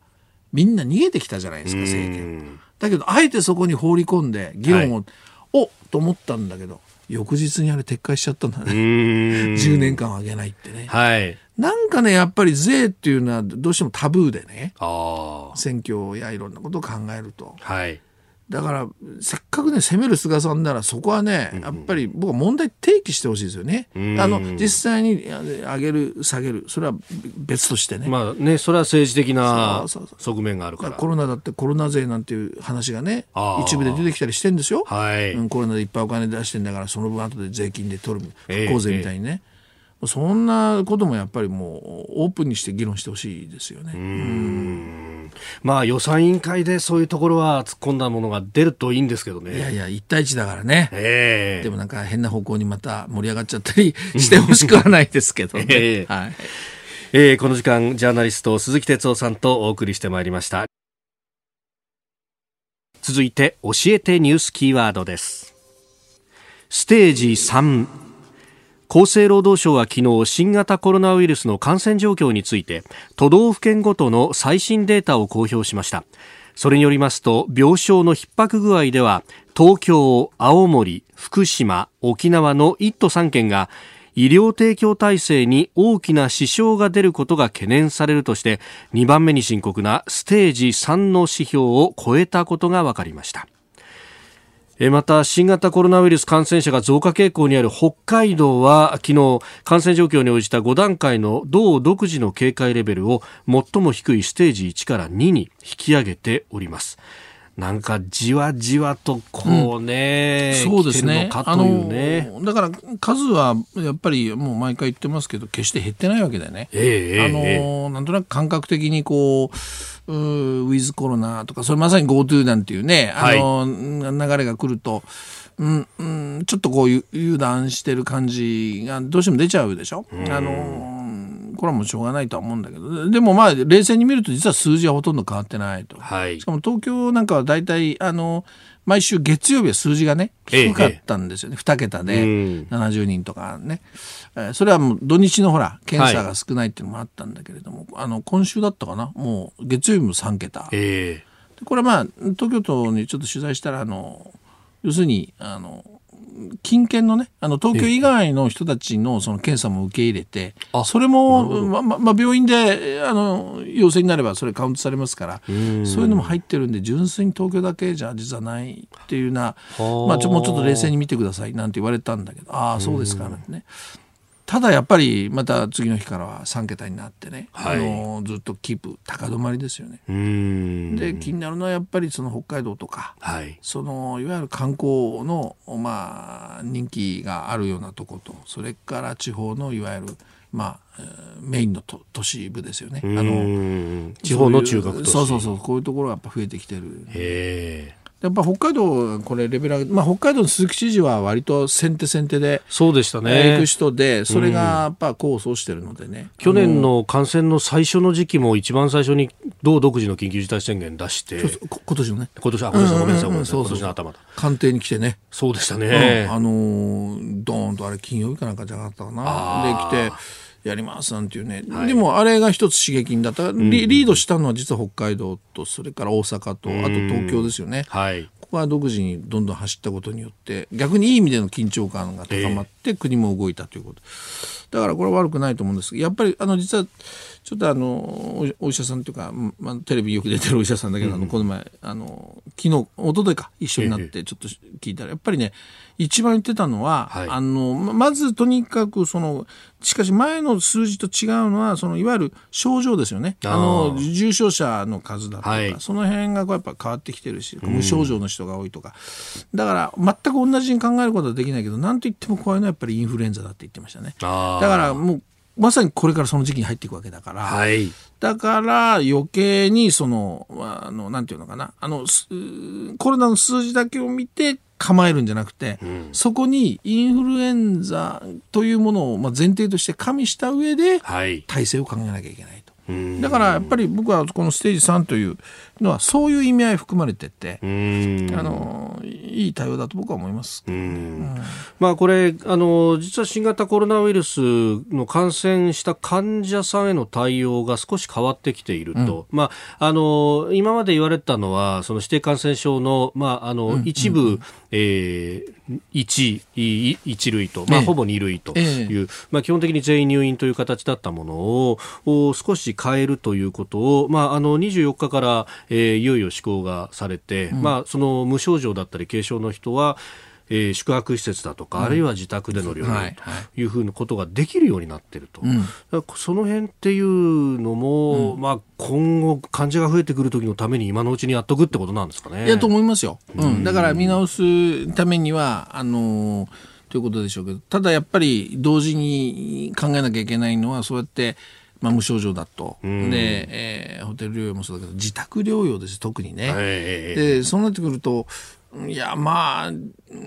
みんな逃げてきたじゃないですか政権だけどあえてそこに放り込んで議論を、おと思ったんだけど翌日にあれ撤回しちゃったんだうね、ん。10年間は上げないってね、はい。なんかねやっぱり税っていうのはどうしてもタブーでねあ選挙やいろんなことを考えるとあ。はい。だからせっかくね攻める菅さんならそこはねやっぱり僕は問題提起してほしいですよね。うんあの実際にあ上げる下げるそれは別としてね。まあね、それは政治的な側面があるから。コロナだってコロナ税なんていう話がね一部で出てきたりしてんですよ。はい。うん、コロナでいっぱいお金出してんだからその分後で税金で取るええ復興税みたいにね、そんなこともやっぱりもうオープンにして議論してほしいですよね。まあ予算委員会でそういうところは突っ込んだものが出るといいんですけどね。いやいや1対1だからね。ええでもなんか変な方向にまた盛り上がっちゃったりしてほしくはないですけどね。ええはい。えーこの時間、ジャーナリスト鈴木哲夫さんとお送りしてまいりました。続いて、教えてニュースキーワードです。ステージ3。厚生労働省は昨日新型コロナウイルスの感染状況について都道府県ごとの最新データを公表しました。それによりますと病床の逼迫具合では東京、青森、福島、沖縄の1都3県が医療提供体制に大きな支障が出ることが懸念されるとして2番目に深刻なステージ3の指標を超えたことが分かりました。また新型コロナウイルス感染者が増加傾向にある北海道は昨日感染状況に応じた5段階の道独自の警戒レベルを最も低いステージ1から2に引き上げておりますなんかじわじわとこうね、そうですね。来てるのだから数はやっぱりもう毎回言ってますけど決して減ってないわけだよね。ええあのええなんとなく感覚的にこううーウィズコロナとかそれまさに GoTo なんていうね、あの流れが来ると、うんうん、ちょっとこういう油断してる感じがどうしても出ちゃうでしょ？あのこれはもうしょうがないとは思うんだけどでもまあ冷静に見ると実は数字はほとんど変わってないと。はいしかも東京なんかは大体あの毎週月曜日は数字がねええ低かったんですよね、2桁で。うん。70人とかね、えーそれはもう土日のほら検査が少ないっていうのもあったんだけれども、あの今週だったかな？もう月曜日も3桁。ええ。これまあ東京都にちょっと取材したらあの要するにあの近県のねあの東京以外の人たちのその検査も受け入れて、あそれも、まままあ、病院であの陽性になればそれカウントされますからそういうのも入ってるんで純粋に東京だけじゃ実はないっていうような、はあ。まあ、ちょもうちょっと冷静に見てくださいなんて言われたんだけどああそうですかなんてね。ただやっぱりまた次の日からは3桁になってね、はい。あのずっとキープ高止まりですよね。で気になるのはやっぱりその北海道とかはい。そのいわゆる観光の、まあ、人気があるようなとことそれから地方のいわゆる、まあ、えーメインのと都市部ですよね。うあの地方の中学都市。そうそうそうそうこういうところがやっぱ増えてきてる。へえやっぱ北海道これレベルまあ、北海道の鈴木知事は割と先手先手で、そうでした行ねく人でそれがやっぱ功を奏してるのでね、去年の感染の最初の時期も一番最初に道独自の緊急事態宣言出して。今年のね。今年あごめんなさいごめんなさいごめんなさい。今うんうんうん年の頭だ。官邸に来てね、そうでしたうんねあのードーンとあれ金曜日かなんかじゃなかったかな。で来てやりますなんていうね、でもあれが一つ刺激になった。リリードしたのは実は北海道とそれから大阪とあと東京ですよね。はい。ここが独自にどんどん走ったことによって逆にいい意味での緊張感が高まって国も動いたということ、だからこれは悪くないと思うんです。けどやっぱりあの実はちょっとあのおお医者さんというか、まあ、テレビよく出てるお医者さんだけど、あのこの前あの昨日一昨日か一緒になってちょっと聞いたらやっぱりね一番言ってたのは、はい。あのままずとにかくそのしかし前の数字と違うのはそのいわゆる症状ですよね。あの重症者の数だとか、はい。その辺がこうやっぱ変わってきてるし無症状の人が多いとか、だから全く同じに考えることはできないけど何と言っても怖いのはやっぱりインフルエンザだって言ってましたね。だからもうまさにこれからその時期に入っていくわけだから、はい。だから余計にそのあのなんていうのかな。あのすコロナの数字だけを見て構えるんじゃなくて、そこにインフルエンザというものをまあ前提として加味した上ではい。体制を考えなきゃいけないと。うん。だからやっぱり僕はこのステージ3というのはそういう意味合い含まれてて、うん。あのいい対応だと僕は思います。うん。まあ、これあの、実は新型コロナウイルスの感染した患者さんへの対応が少し変わってきていると、まあ、あの今まで言われてたのは、その指定感染症の,、まあ、あの一部、えー一い一類と、まあ、ええ。ほぼ二類という、まあ、基本的に全員入院という形だったものをを少し変えるということを、まあ、あの24日から、えーいよいよ施行がされて、まあ、その無症状だったり軽症の人は、えー宿泊施設だとか、あるいは自宅での療はい養というふうなことができるようになっていると、だからその辺っていうのも、まあ、今後、患者が増えてくる時のために今のうちにやっとくってことなんですかね。いやと思いますよ、うん、だから見直すためにはあのーということでしょうけどただやっぱり同時に考えなきゃいけないのはそうやって、まあ、無症状だと、で、えーホテル療養もそうだけど自宅療養です特にね、え。でそうなってくるといやまあ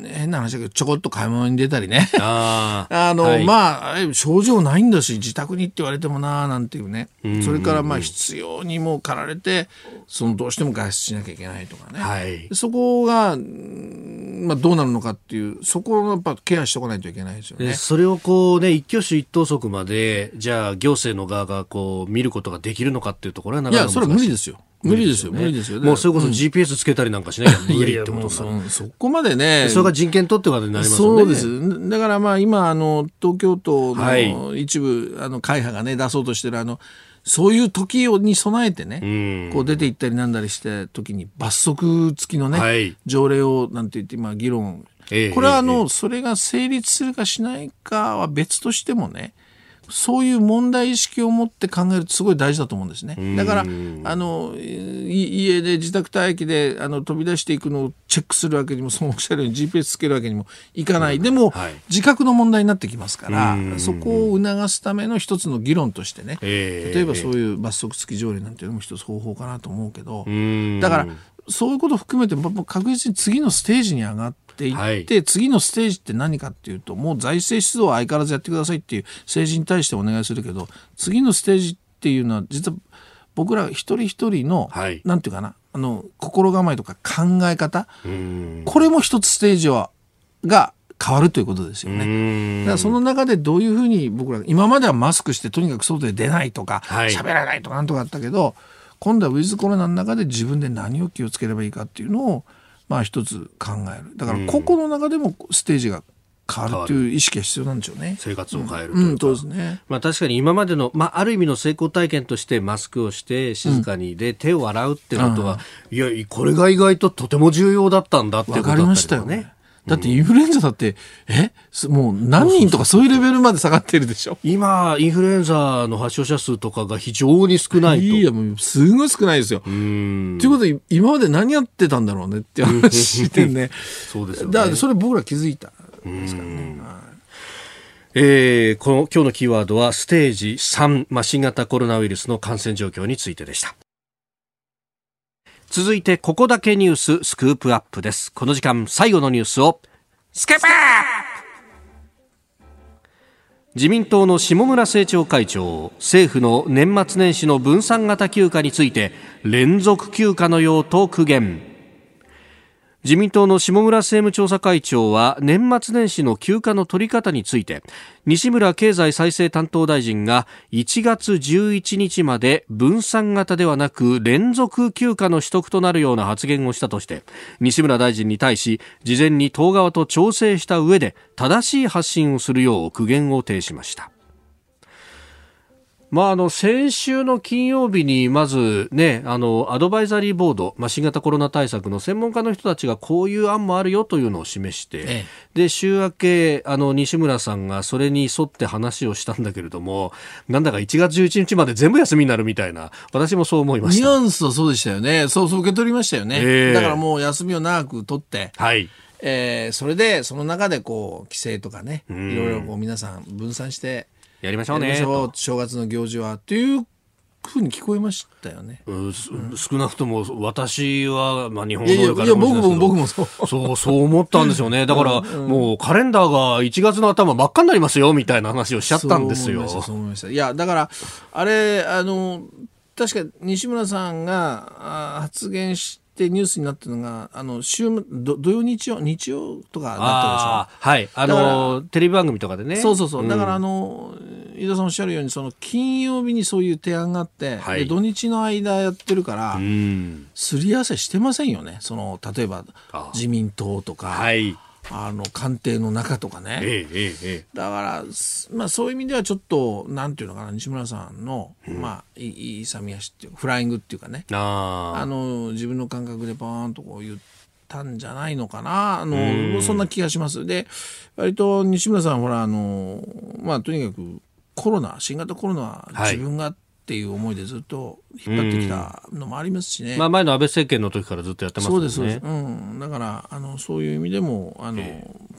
変な話だけどちょこっと買い物に出たりね。あ あの、はい。まあえ症状ないんだし自宅にって言われてもなあなんていうね。それからまあ必要にも駆られてそのどうしても外出しなきゃいけないとかね、はい。そこが、うんまあ、どうなるのかっていうそこをやっぱケアしておかないといけないですよね。でそれをこうね、一挙手一投足まで、じゃあ行政の側がこう見ることができるのかっていうところはないかなやそれは無理ですよ。無理ですよ。無理ですよ。もうそれこそ GPS つけたりなんかしなきゃ無理ってことになる。そそこまでねそれが人権取ってまでになりますよね。そうです。だからまあ今あの東京都はいの一部、あの会派がね出そうとしてるあのそういう時をに備えてね、うんこう出て行ったりなんだりして時に罰則付きのね、はい条例をなんて言って今議論、ええこれはあの、ええそれが成立するかしないかは別としてもねそういう問題意識を持って考えるとすごい大事だと思うんですね。だから、あの、い家で自宅待機であの飛び出していくのをチェックするわけにも、そのおっしゃるように GPS つけるわけにもいかない。でも、はい。自覚の問題になってきますからう、ん。そこを促すための一つの議論としてね、ええ。例えばそういう罰則付き条例なんていうのも一つ方法かなと思うけど、うん。だから、そういうことを含めて、確実に次のステージに上がっていって、はい。次のステージって何かっていうと、もう財政出動は相変わらずやってくださいっていう政治に対してお願いするけど、次のステージっていうのは、実は僕ら一人一人の、はい。なんていうかな、あの、心構えとか考え方、うん。これも一つステージは、が変わるということですよね。うん。だからその中でどういうふうに僕ら今まではマスクしてとにかく外で出ないとかはい。喋、らないとかなんとかあったけど今度はウィズコロナの中で自分で何を気をつければいいかっていうのをまあ一つ考えるだから個々の中でもステージが変わるっていう意識が必要なんでしょうね。生活を変えるとう、いうんかそうですね。まあ、確かに今までの、まあ、ある意味の成功体験としてマスクをして静かにで手を洗うってことは、いやこれが意外ととても重要だったんだってことだっりましたりね。だってインフルエンザだって、え？すもう何人とかそういうレベルまで下がってるでしょ？今、インフルエンザの発症者数とかが非常に少ないと。いや、もうすごい少ないですよ。うんということで、今まで何やってたんだろうね？って話してね。そうですよねだからそれ僕ら気づいたんですからね。えーこの今日のキーワードはステージ3、まあ、新型コロナウイルスの感染状況についてでした。続いて、ここだけニューススクープアップです。この時間、最後のニュースを、スクープ自民党の下村政調会長、政府の年末年始の分散型休暇について、連続休暇のようと苦言。自民党の下村政務調査会長は年末年始の休暇の取り方について西村経済再生担当大臣が1月11日まで分散型ではなく連続休暇の取得となるような発言をしたとして西村大臣に対し事前に党側と調整した上で正しい発信をするよう苦言を呈しました。まあ、あの先週の金曜日にまず、ね、あのアドバイザリーボード、まあ、新型コロナ対策の専門家の人たちがこういう案もあるよというのを示して、ええで週明けあの西村さんがそれに沿って話をしたんだけれどもなんだか1月11日まで全部休みになるみたいな私もそう思いました。ニュアンスはそうでしたよね。そうそう受け取りましたよね。ええだからもう休みを長く取って、はいえーそれでその中でこう規制とかね、んいろいろこう皆さん分散してやりましょうね正月の行事はというふうに聞こえましたよね。うんす少なくとも私は、まあ、日本いやいや語からいや僕かも僕もそう。そう、そう思ったんでしょうね。だから、もうカレンダーが1月の頭真っ赤になりますよ、みたいな話をしちゃったんですよ。そう思いましたそう思いましたいやだからあれあの確か西村さんがあ発言してニュースになったのがあの週末ど土曜日曜日曜とかだったでしょ？はい。あの、テレビ番組とかでね。そうそうそう、んだからあの井田さんおっしゃるようにその金曜日にそういう提案があって、はいで土日の間やってるから、うん。すり合わせしてませんよねその例えばあ自民党とか、はい。あの官邸の中とかね、ええ、ええ、えだから、すまあ、そういう意味ではちょっとなんていうのかな西村さんの、まあいい勇み足っていうかフライングっていうかね。え。ああの自分の感覚でパーンとこう言ったんじゃないのかな。あのうん。そんな気がします。で割と西村さんほらあのまあとにかくコロナ新型コロナははい。自分がっていう思いでずっと引っ張ってきたのもありますしね、まあ、前の安倍政権の時からずっとやってますもんね。そうですそうです、うん、だからあのそういう意味でもあの、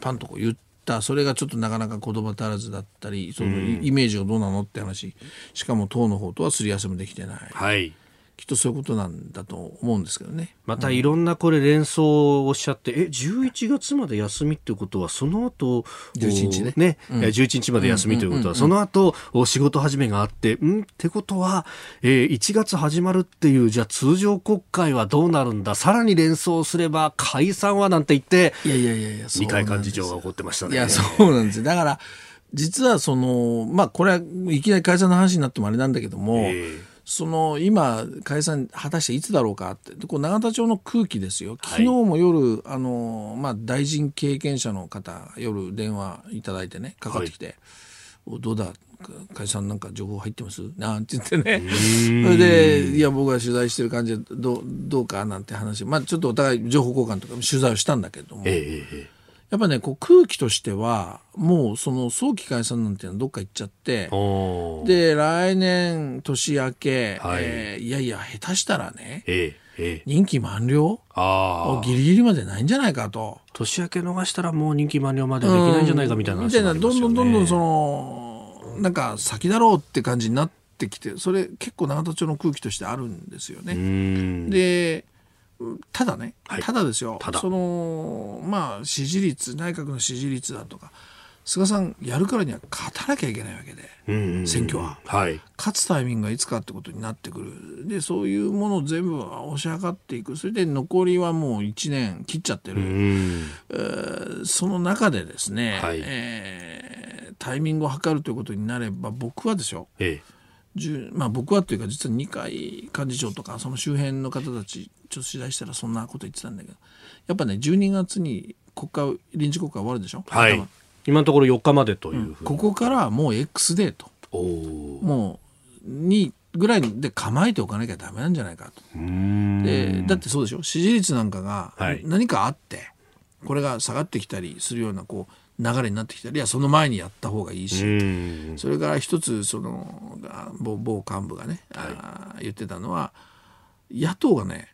パンとこう言ったそれがちょっとなかなか言葉足らずだったりそのイメージがどうなのって話しかも党の方とはすり合わせもできてないはい。きっとそういうことなんだと思うんですけどね。またいろんなこれ連想をしちゃって、え、11月まで休みってことは、その後、11日ね。おね、え11日まで休みということは、その後、お仕事始めがあって、んってことは、えー1月始まるっていう、じゃあ通常国会はどうなるんださらに連想すれば解散はなんて言って、いやいやいやいや二階幹事長が怒ってましたね。いやそうなんですよ。だから実はそのまあこれはいきなり解散の話になってもあれなんだけども、ええその今解散果たしていつだろうかってでこう永田町の空気ですよ。昨日も夜、あのまあ、大臣経験者の方夜電話いただいてねかかってきて「おどうだ？解散なんか情報入ってます?」なんて言ってね。それでいや僕が取材してる感じでどうどうか？なんて話。まあちょっとお互い情報交換とか取材をしたんだけども、えええやっぱねこう空気としてはもうその早期解散なんていうのはどっか行っちゃってで来年年明け、はいえーいやいや下手したらねええええ任期満了ああ。ギリギリまでないんじゃないかと。年明け逃したらもう任期満了までできないんじゃないかみたいなみたいなどんどんどんどんそのなんか先だろうって感じになってきてそれ結構永田町の空気としてあるんですようね。んでただね、はい。ただですよ。ただ。そのまあ支持率内閣の支持率だとか菅さんやるからには勝たなきゃいけないわけでうんうんうん。選挙は。はい。勝つタイミングがいつかってことになってくる。でそういうものを全部押し量っていく。それで残りはもう1年切っちゃってる、うん。えーその中でですね、はい。えータイミングを測るということになれば僕はですよえ10まあ僕はというか実は二階幹事長とかその周辺の方たちちょっと取材したらそんなこと言ってたんだけどやっぱね12月に国会臨時国会終わるでしょ、えはい。今のところ4日までというふうに。ここからはもう X デーと。もうにぐらいで構えておかなきゃダメなんじゃないかと。うんでだってそうでしょ？支持率なんかがはい何かあって、これが下がってきたりするようなこう流れになってきたりいやその前にやった方がいいし、うん。それから一つそのあ某某幹部がね、あー言ってたのは野党がね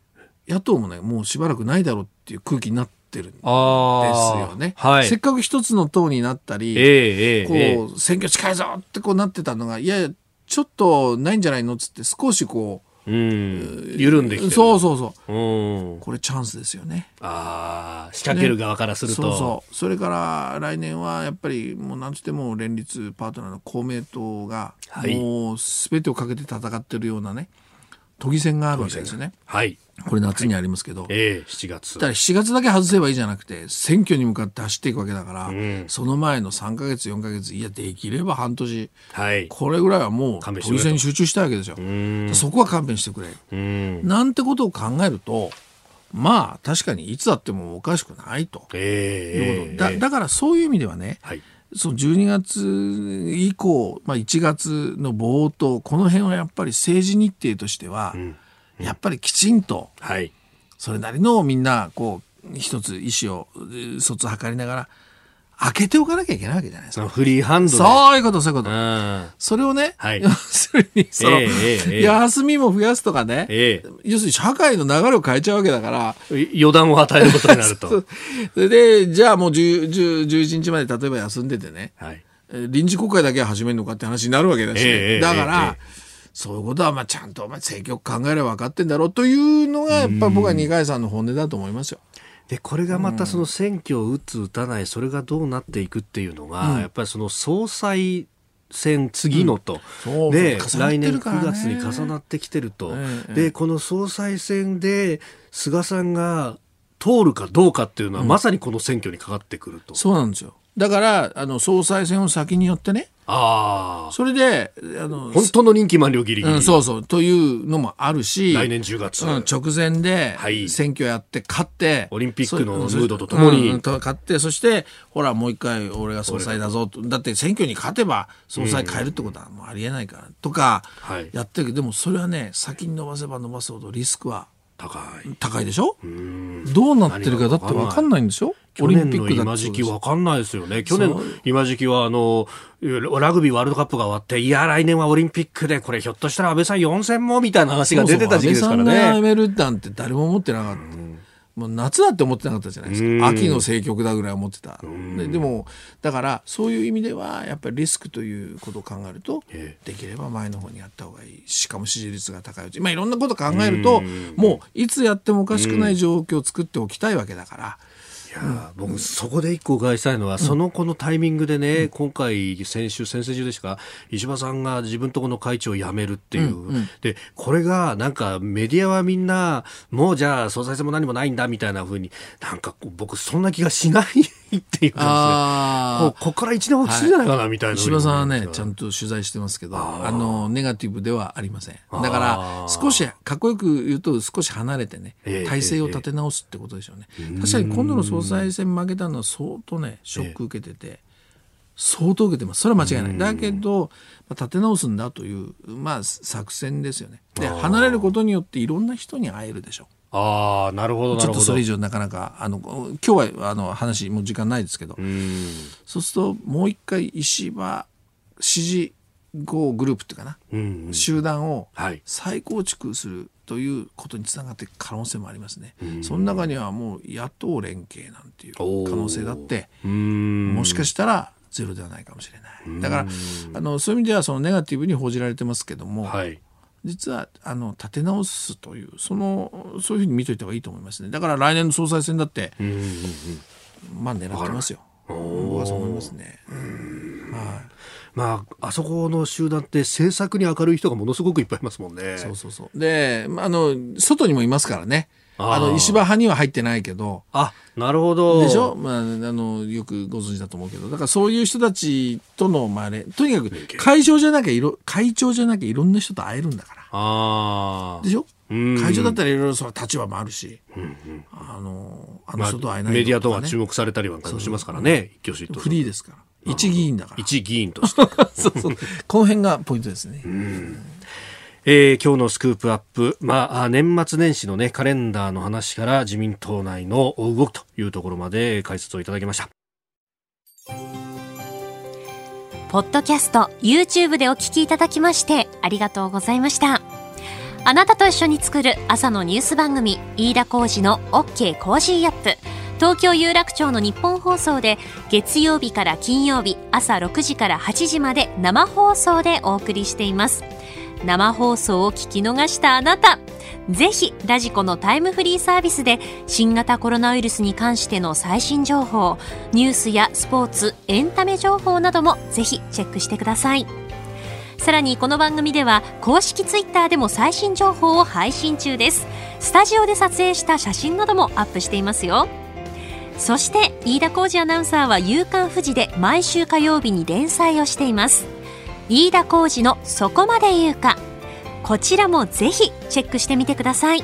野党もねもうしばらくないだろうっていう空気になってるんですよね。はい。せっかく一つの党になったり、ええええこええ。う選挙近いぞってこうなってたのがいやちょっとないんじゃないのっつって少しこうん緩ん。できてるそうそうそう。うん。これチャンスですよね。ああ仕掛ける側からすると、そうそう。それから来年はやっぱりもうなんつっても連立パートナーの公明党がはい。もう全てをかけて戦ってるようなね都議選があるわけですねはいこれ夏にありますけど、ええ7月だ7月だけ外せばいいじゃなくて選挙に向かって走っていくわけだから、んその前の3か月4か月いやできれば半年はいこれぐらいはもう都議選に集中したいわけですよ。そこは勘弁してくれ。うんなんてことを考えるとまあ確かにいつあってもおかしくないということ、ええええだだからそういう意味ではね、はいその12月以降、まあ、1月の冒頭この辺はやっぱり政治日程としては、やっぱりきちんとはい。それなりのみんなこう一つ意思をえー疎通を図りながら開けておかなきゃいけないわけじゃないですか。そのフリーハンドで。そういうことそういうこと。うん。それをね、はい。要するにその、ええええ休みも増やすとかね、え要するに社会の流れを変えちゃうわけだから、え予断を与えることになると。それで、じゃあもう10 10 11日まで例えば休んでてね、はい。えー臨時国会だけは始めるのかって話になるわけだしね、だから、えそういうことはまあちゃんとお前政局考えれば分かってんだろうというのがやっぱり僕は二階さんの本音だと思いますよ。でこれがまたその選挙を打つ打たないそれがどうなっていくっていうのが、やっぱりその総裁選次のと、そうで重なって来年るからね。9月に重なってきてると、ええでこの総裁選で菅さんが通るかどうかっていうのは、まさにこの選挙にかかってくると。そうなんですよ。だから、あの、総裁選を先によってね、ああそれで、あの、本当の任期満了ギリギリ、うん、そうそう、というのもあるし、来年10月、うん、直前ではい。選挙やって勝って、オリンピックのムードとともに。うんと勝ってそしてほらもう一回俺が総裁だぞと。だって選挙に勝てば総裁変えるってことはもうありえないからとかはい。やってる。けどでもそれはね先に伸ばせば伸ばすほどリスクは高い。高いでしょ？どうなってるかだって分かんないんでしょ？オ去年のリンピックだ今時期ってそうですわかんないですよね。去年の今時期は、あの、ラグビーワールドカップが終わって、いや、来年はオリンピックで、これひょっとしたら安倍さん4戦もみたいな話が出てた時期ですからそうそう安倍さんが辞ね。めるなんて誰も思ってなかった。もう夏だって思ってなかったじゃないですうんか。秋の政局だぐらい思ってた。ででも、だからそういう意味では、やっぱりリスクということを考えるとえ、できれば前の方にやった方がいい。しかも支持率が高いうち。まあいろんなこと考えると、もういつやってもおかしくない状況を作っておきたいわけだから。いや僕、そこで一個お伺いしたいのは、そのこのタイミングでね、今回、先週、先々週でしか、石破さんが自分とこの会長を辞めるっていう、で、これが、なんか、メディアはみんな、もうじゃあ、総裁選も何もないんだ、みたいな風に、なんか僕、そんな気がしないっていうかあですね、こうここから一年落ちるんじゃないかな、みたいな。石破さんはね、ちゃんと取材してますけど、あの、ネガティブではありません。だから、少し、かっこよく言うと少し離れてねええ、体制を立て直すってことでしょうね。確かに今度の総裁選負けたのは相当ね、ショック受けてて、相当受けてます。それは間違いない。だけど、まあ、立て直すんだという、まあ、作戦ですよね。で、離れることによっていろんな人に会えるでしょう。ああ、なるほど、なちょるほど。っとそれ以上なかなか、あの、今日はあの話、もう時間ないですけど、うん。そうするともう一回石破支持こうグループっていうかな、うんうん。集団をはい。再構築するということにつながっていく可能性もありますね。その中にはもう野党連携なんていう可能性だってうん。もしかしたらゼロではないかもしれない。だからあのそういう意味ではそのネガティブに報じられてますけども、はい。実はあの立て直すというそのそういうふうに見といた方がいいと思いますね。だから来年の総裁選だって、うんうんうんまあ狙ってますよ。はそう思いますね。はい。まあ、あそこの集団って政策に明るい人がものすごくいっぱいいますもんね。そうそうそう。で、まあ、あの、外にもいますからね。あの、石破派には入ってないけど、あ、なるほど。でしょ？まあ、あの、よくご存知だと思うけど、だからそういう人たちとの、まあ、あれ、とにかく、会長じゃなきゃいろ、会長じゃなきゃいろんな人と会えるんだから。ああ。でしょ？うん会長だったらいろいろその立場もあるし、あの、あのまあ人と会えないメディアとはね注目されたりなんかもしますからね、一挙手一フリーですから。一議員だから。一議員として。そうそう。この辺がポイントですね。えー、今日のスクープアップ、まあ、年末年始のね、カレンダーの話から自民党内の動きというところまで解説をいただきました。ポッドキャスト、YouTube でお聞きいただきましてありがとうございました。あなたと一緒に作る朝のニュース番組、飯田浩司の OK Cozy Up。東京有楽町のニッポン放送で月曜日から金曜日朝6時から8時まで生放送でお送りしています。生放送を聞き逃したあなた、ぜひラジコのタイムフリーサービスで新型コロナウイルスに関しての最新情報、ニュースやスポーツ、エンタメ情報などもぜひチェックしてください。さらにこの番組では公式ツイッターでも最新情報を配信中です。スタジオで撮影した写真などもアップしていますよ。そして飯田浩二アナウンサーは夕刊富士で毎週火曜日に連載をしています。飯田浩二のそこまで言うか。こちらもぜひチェックしてみてください。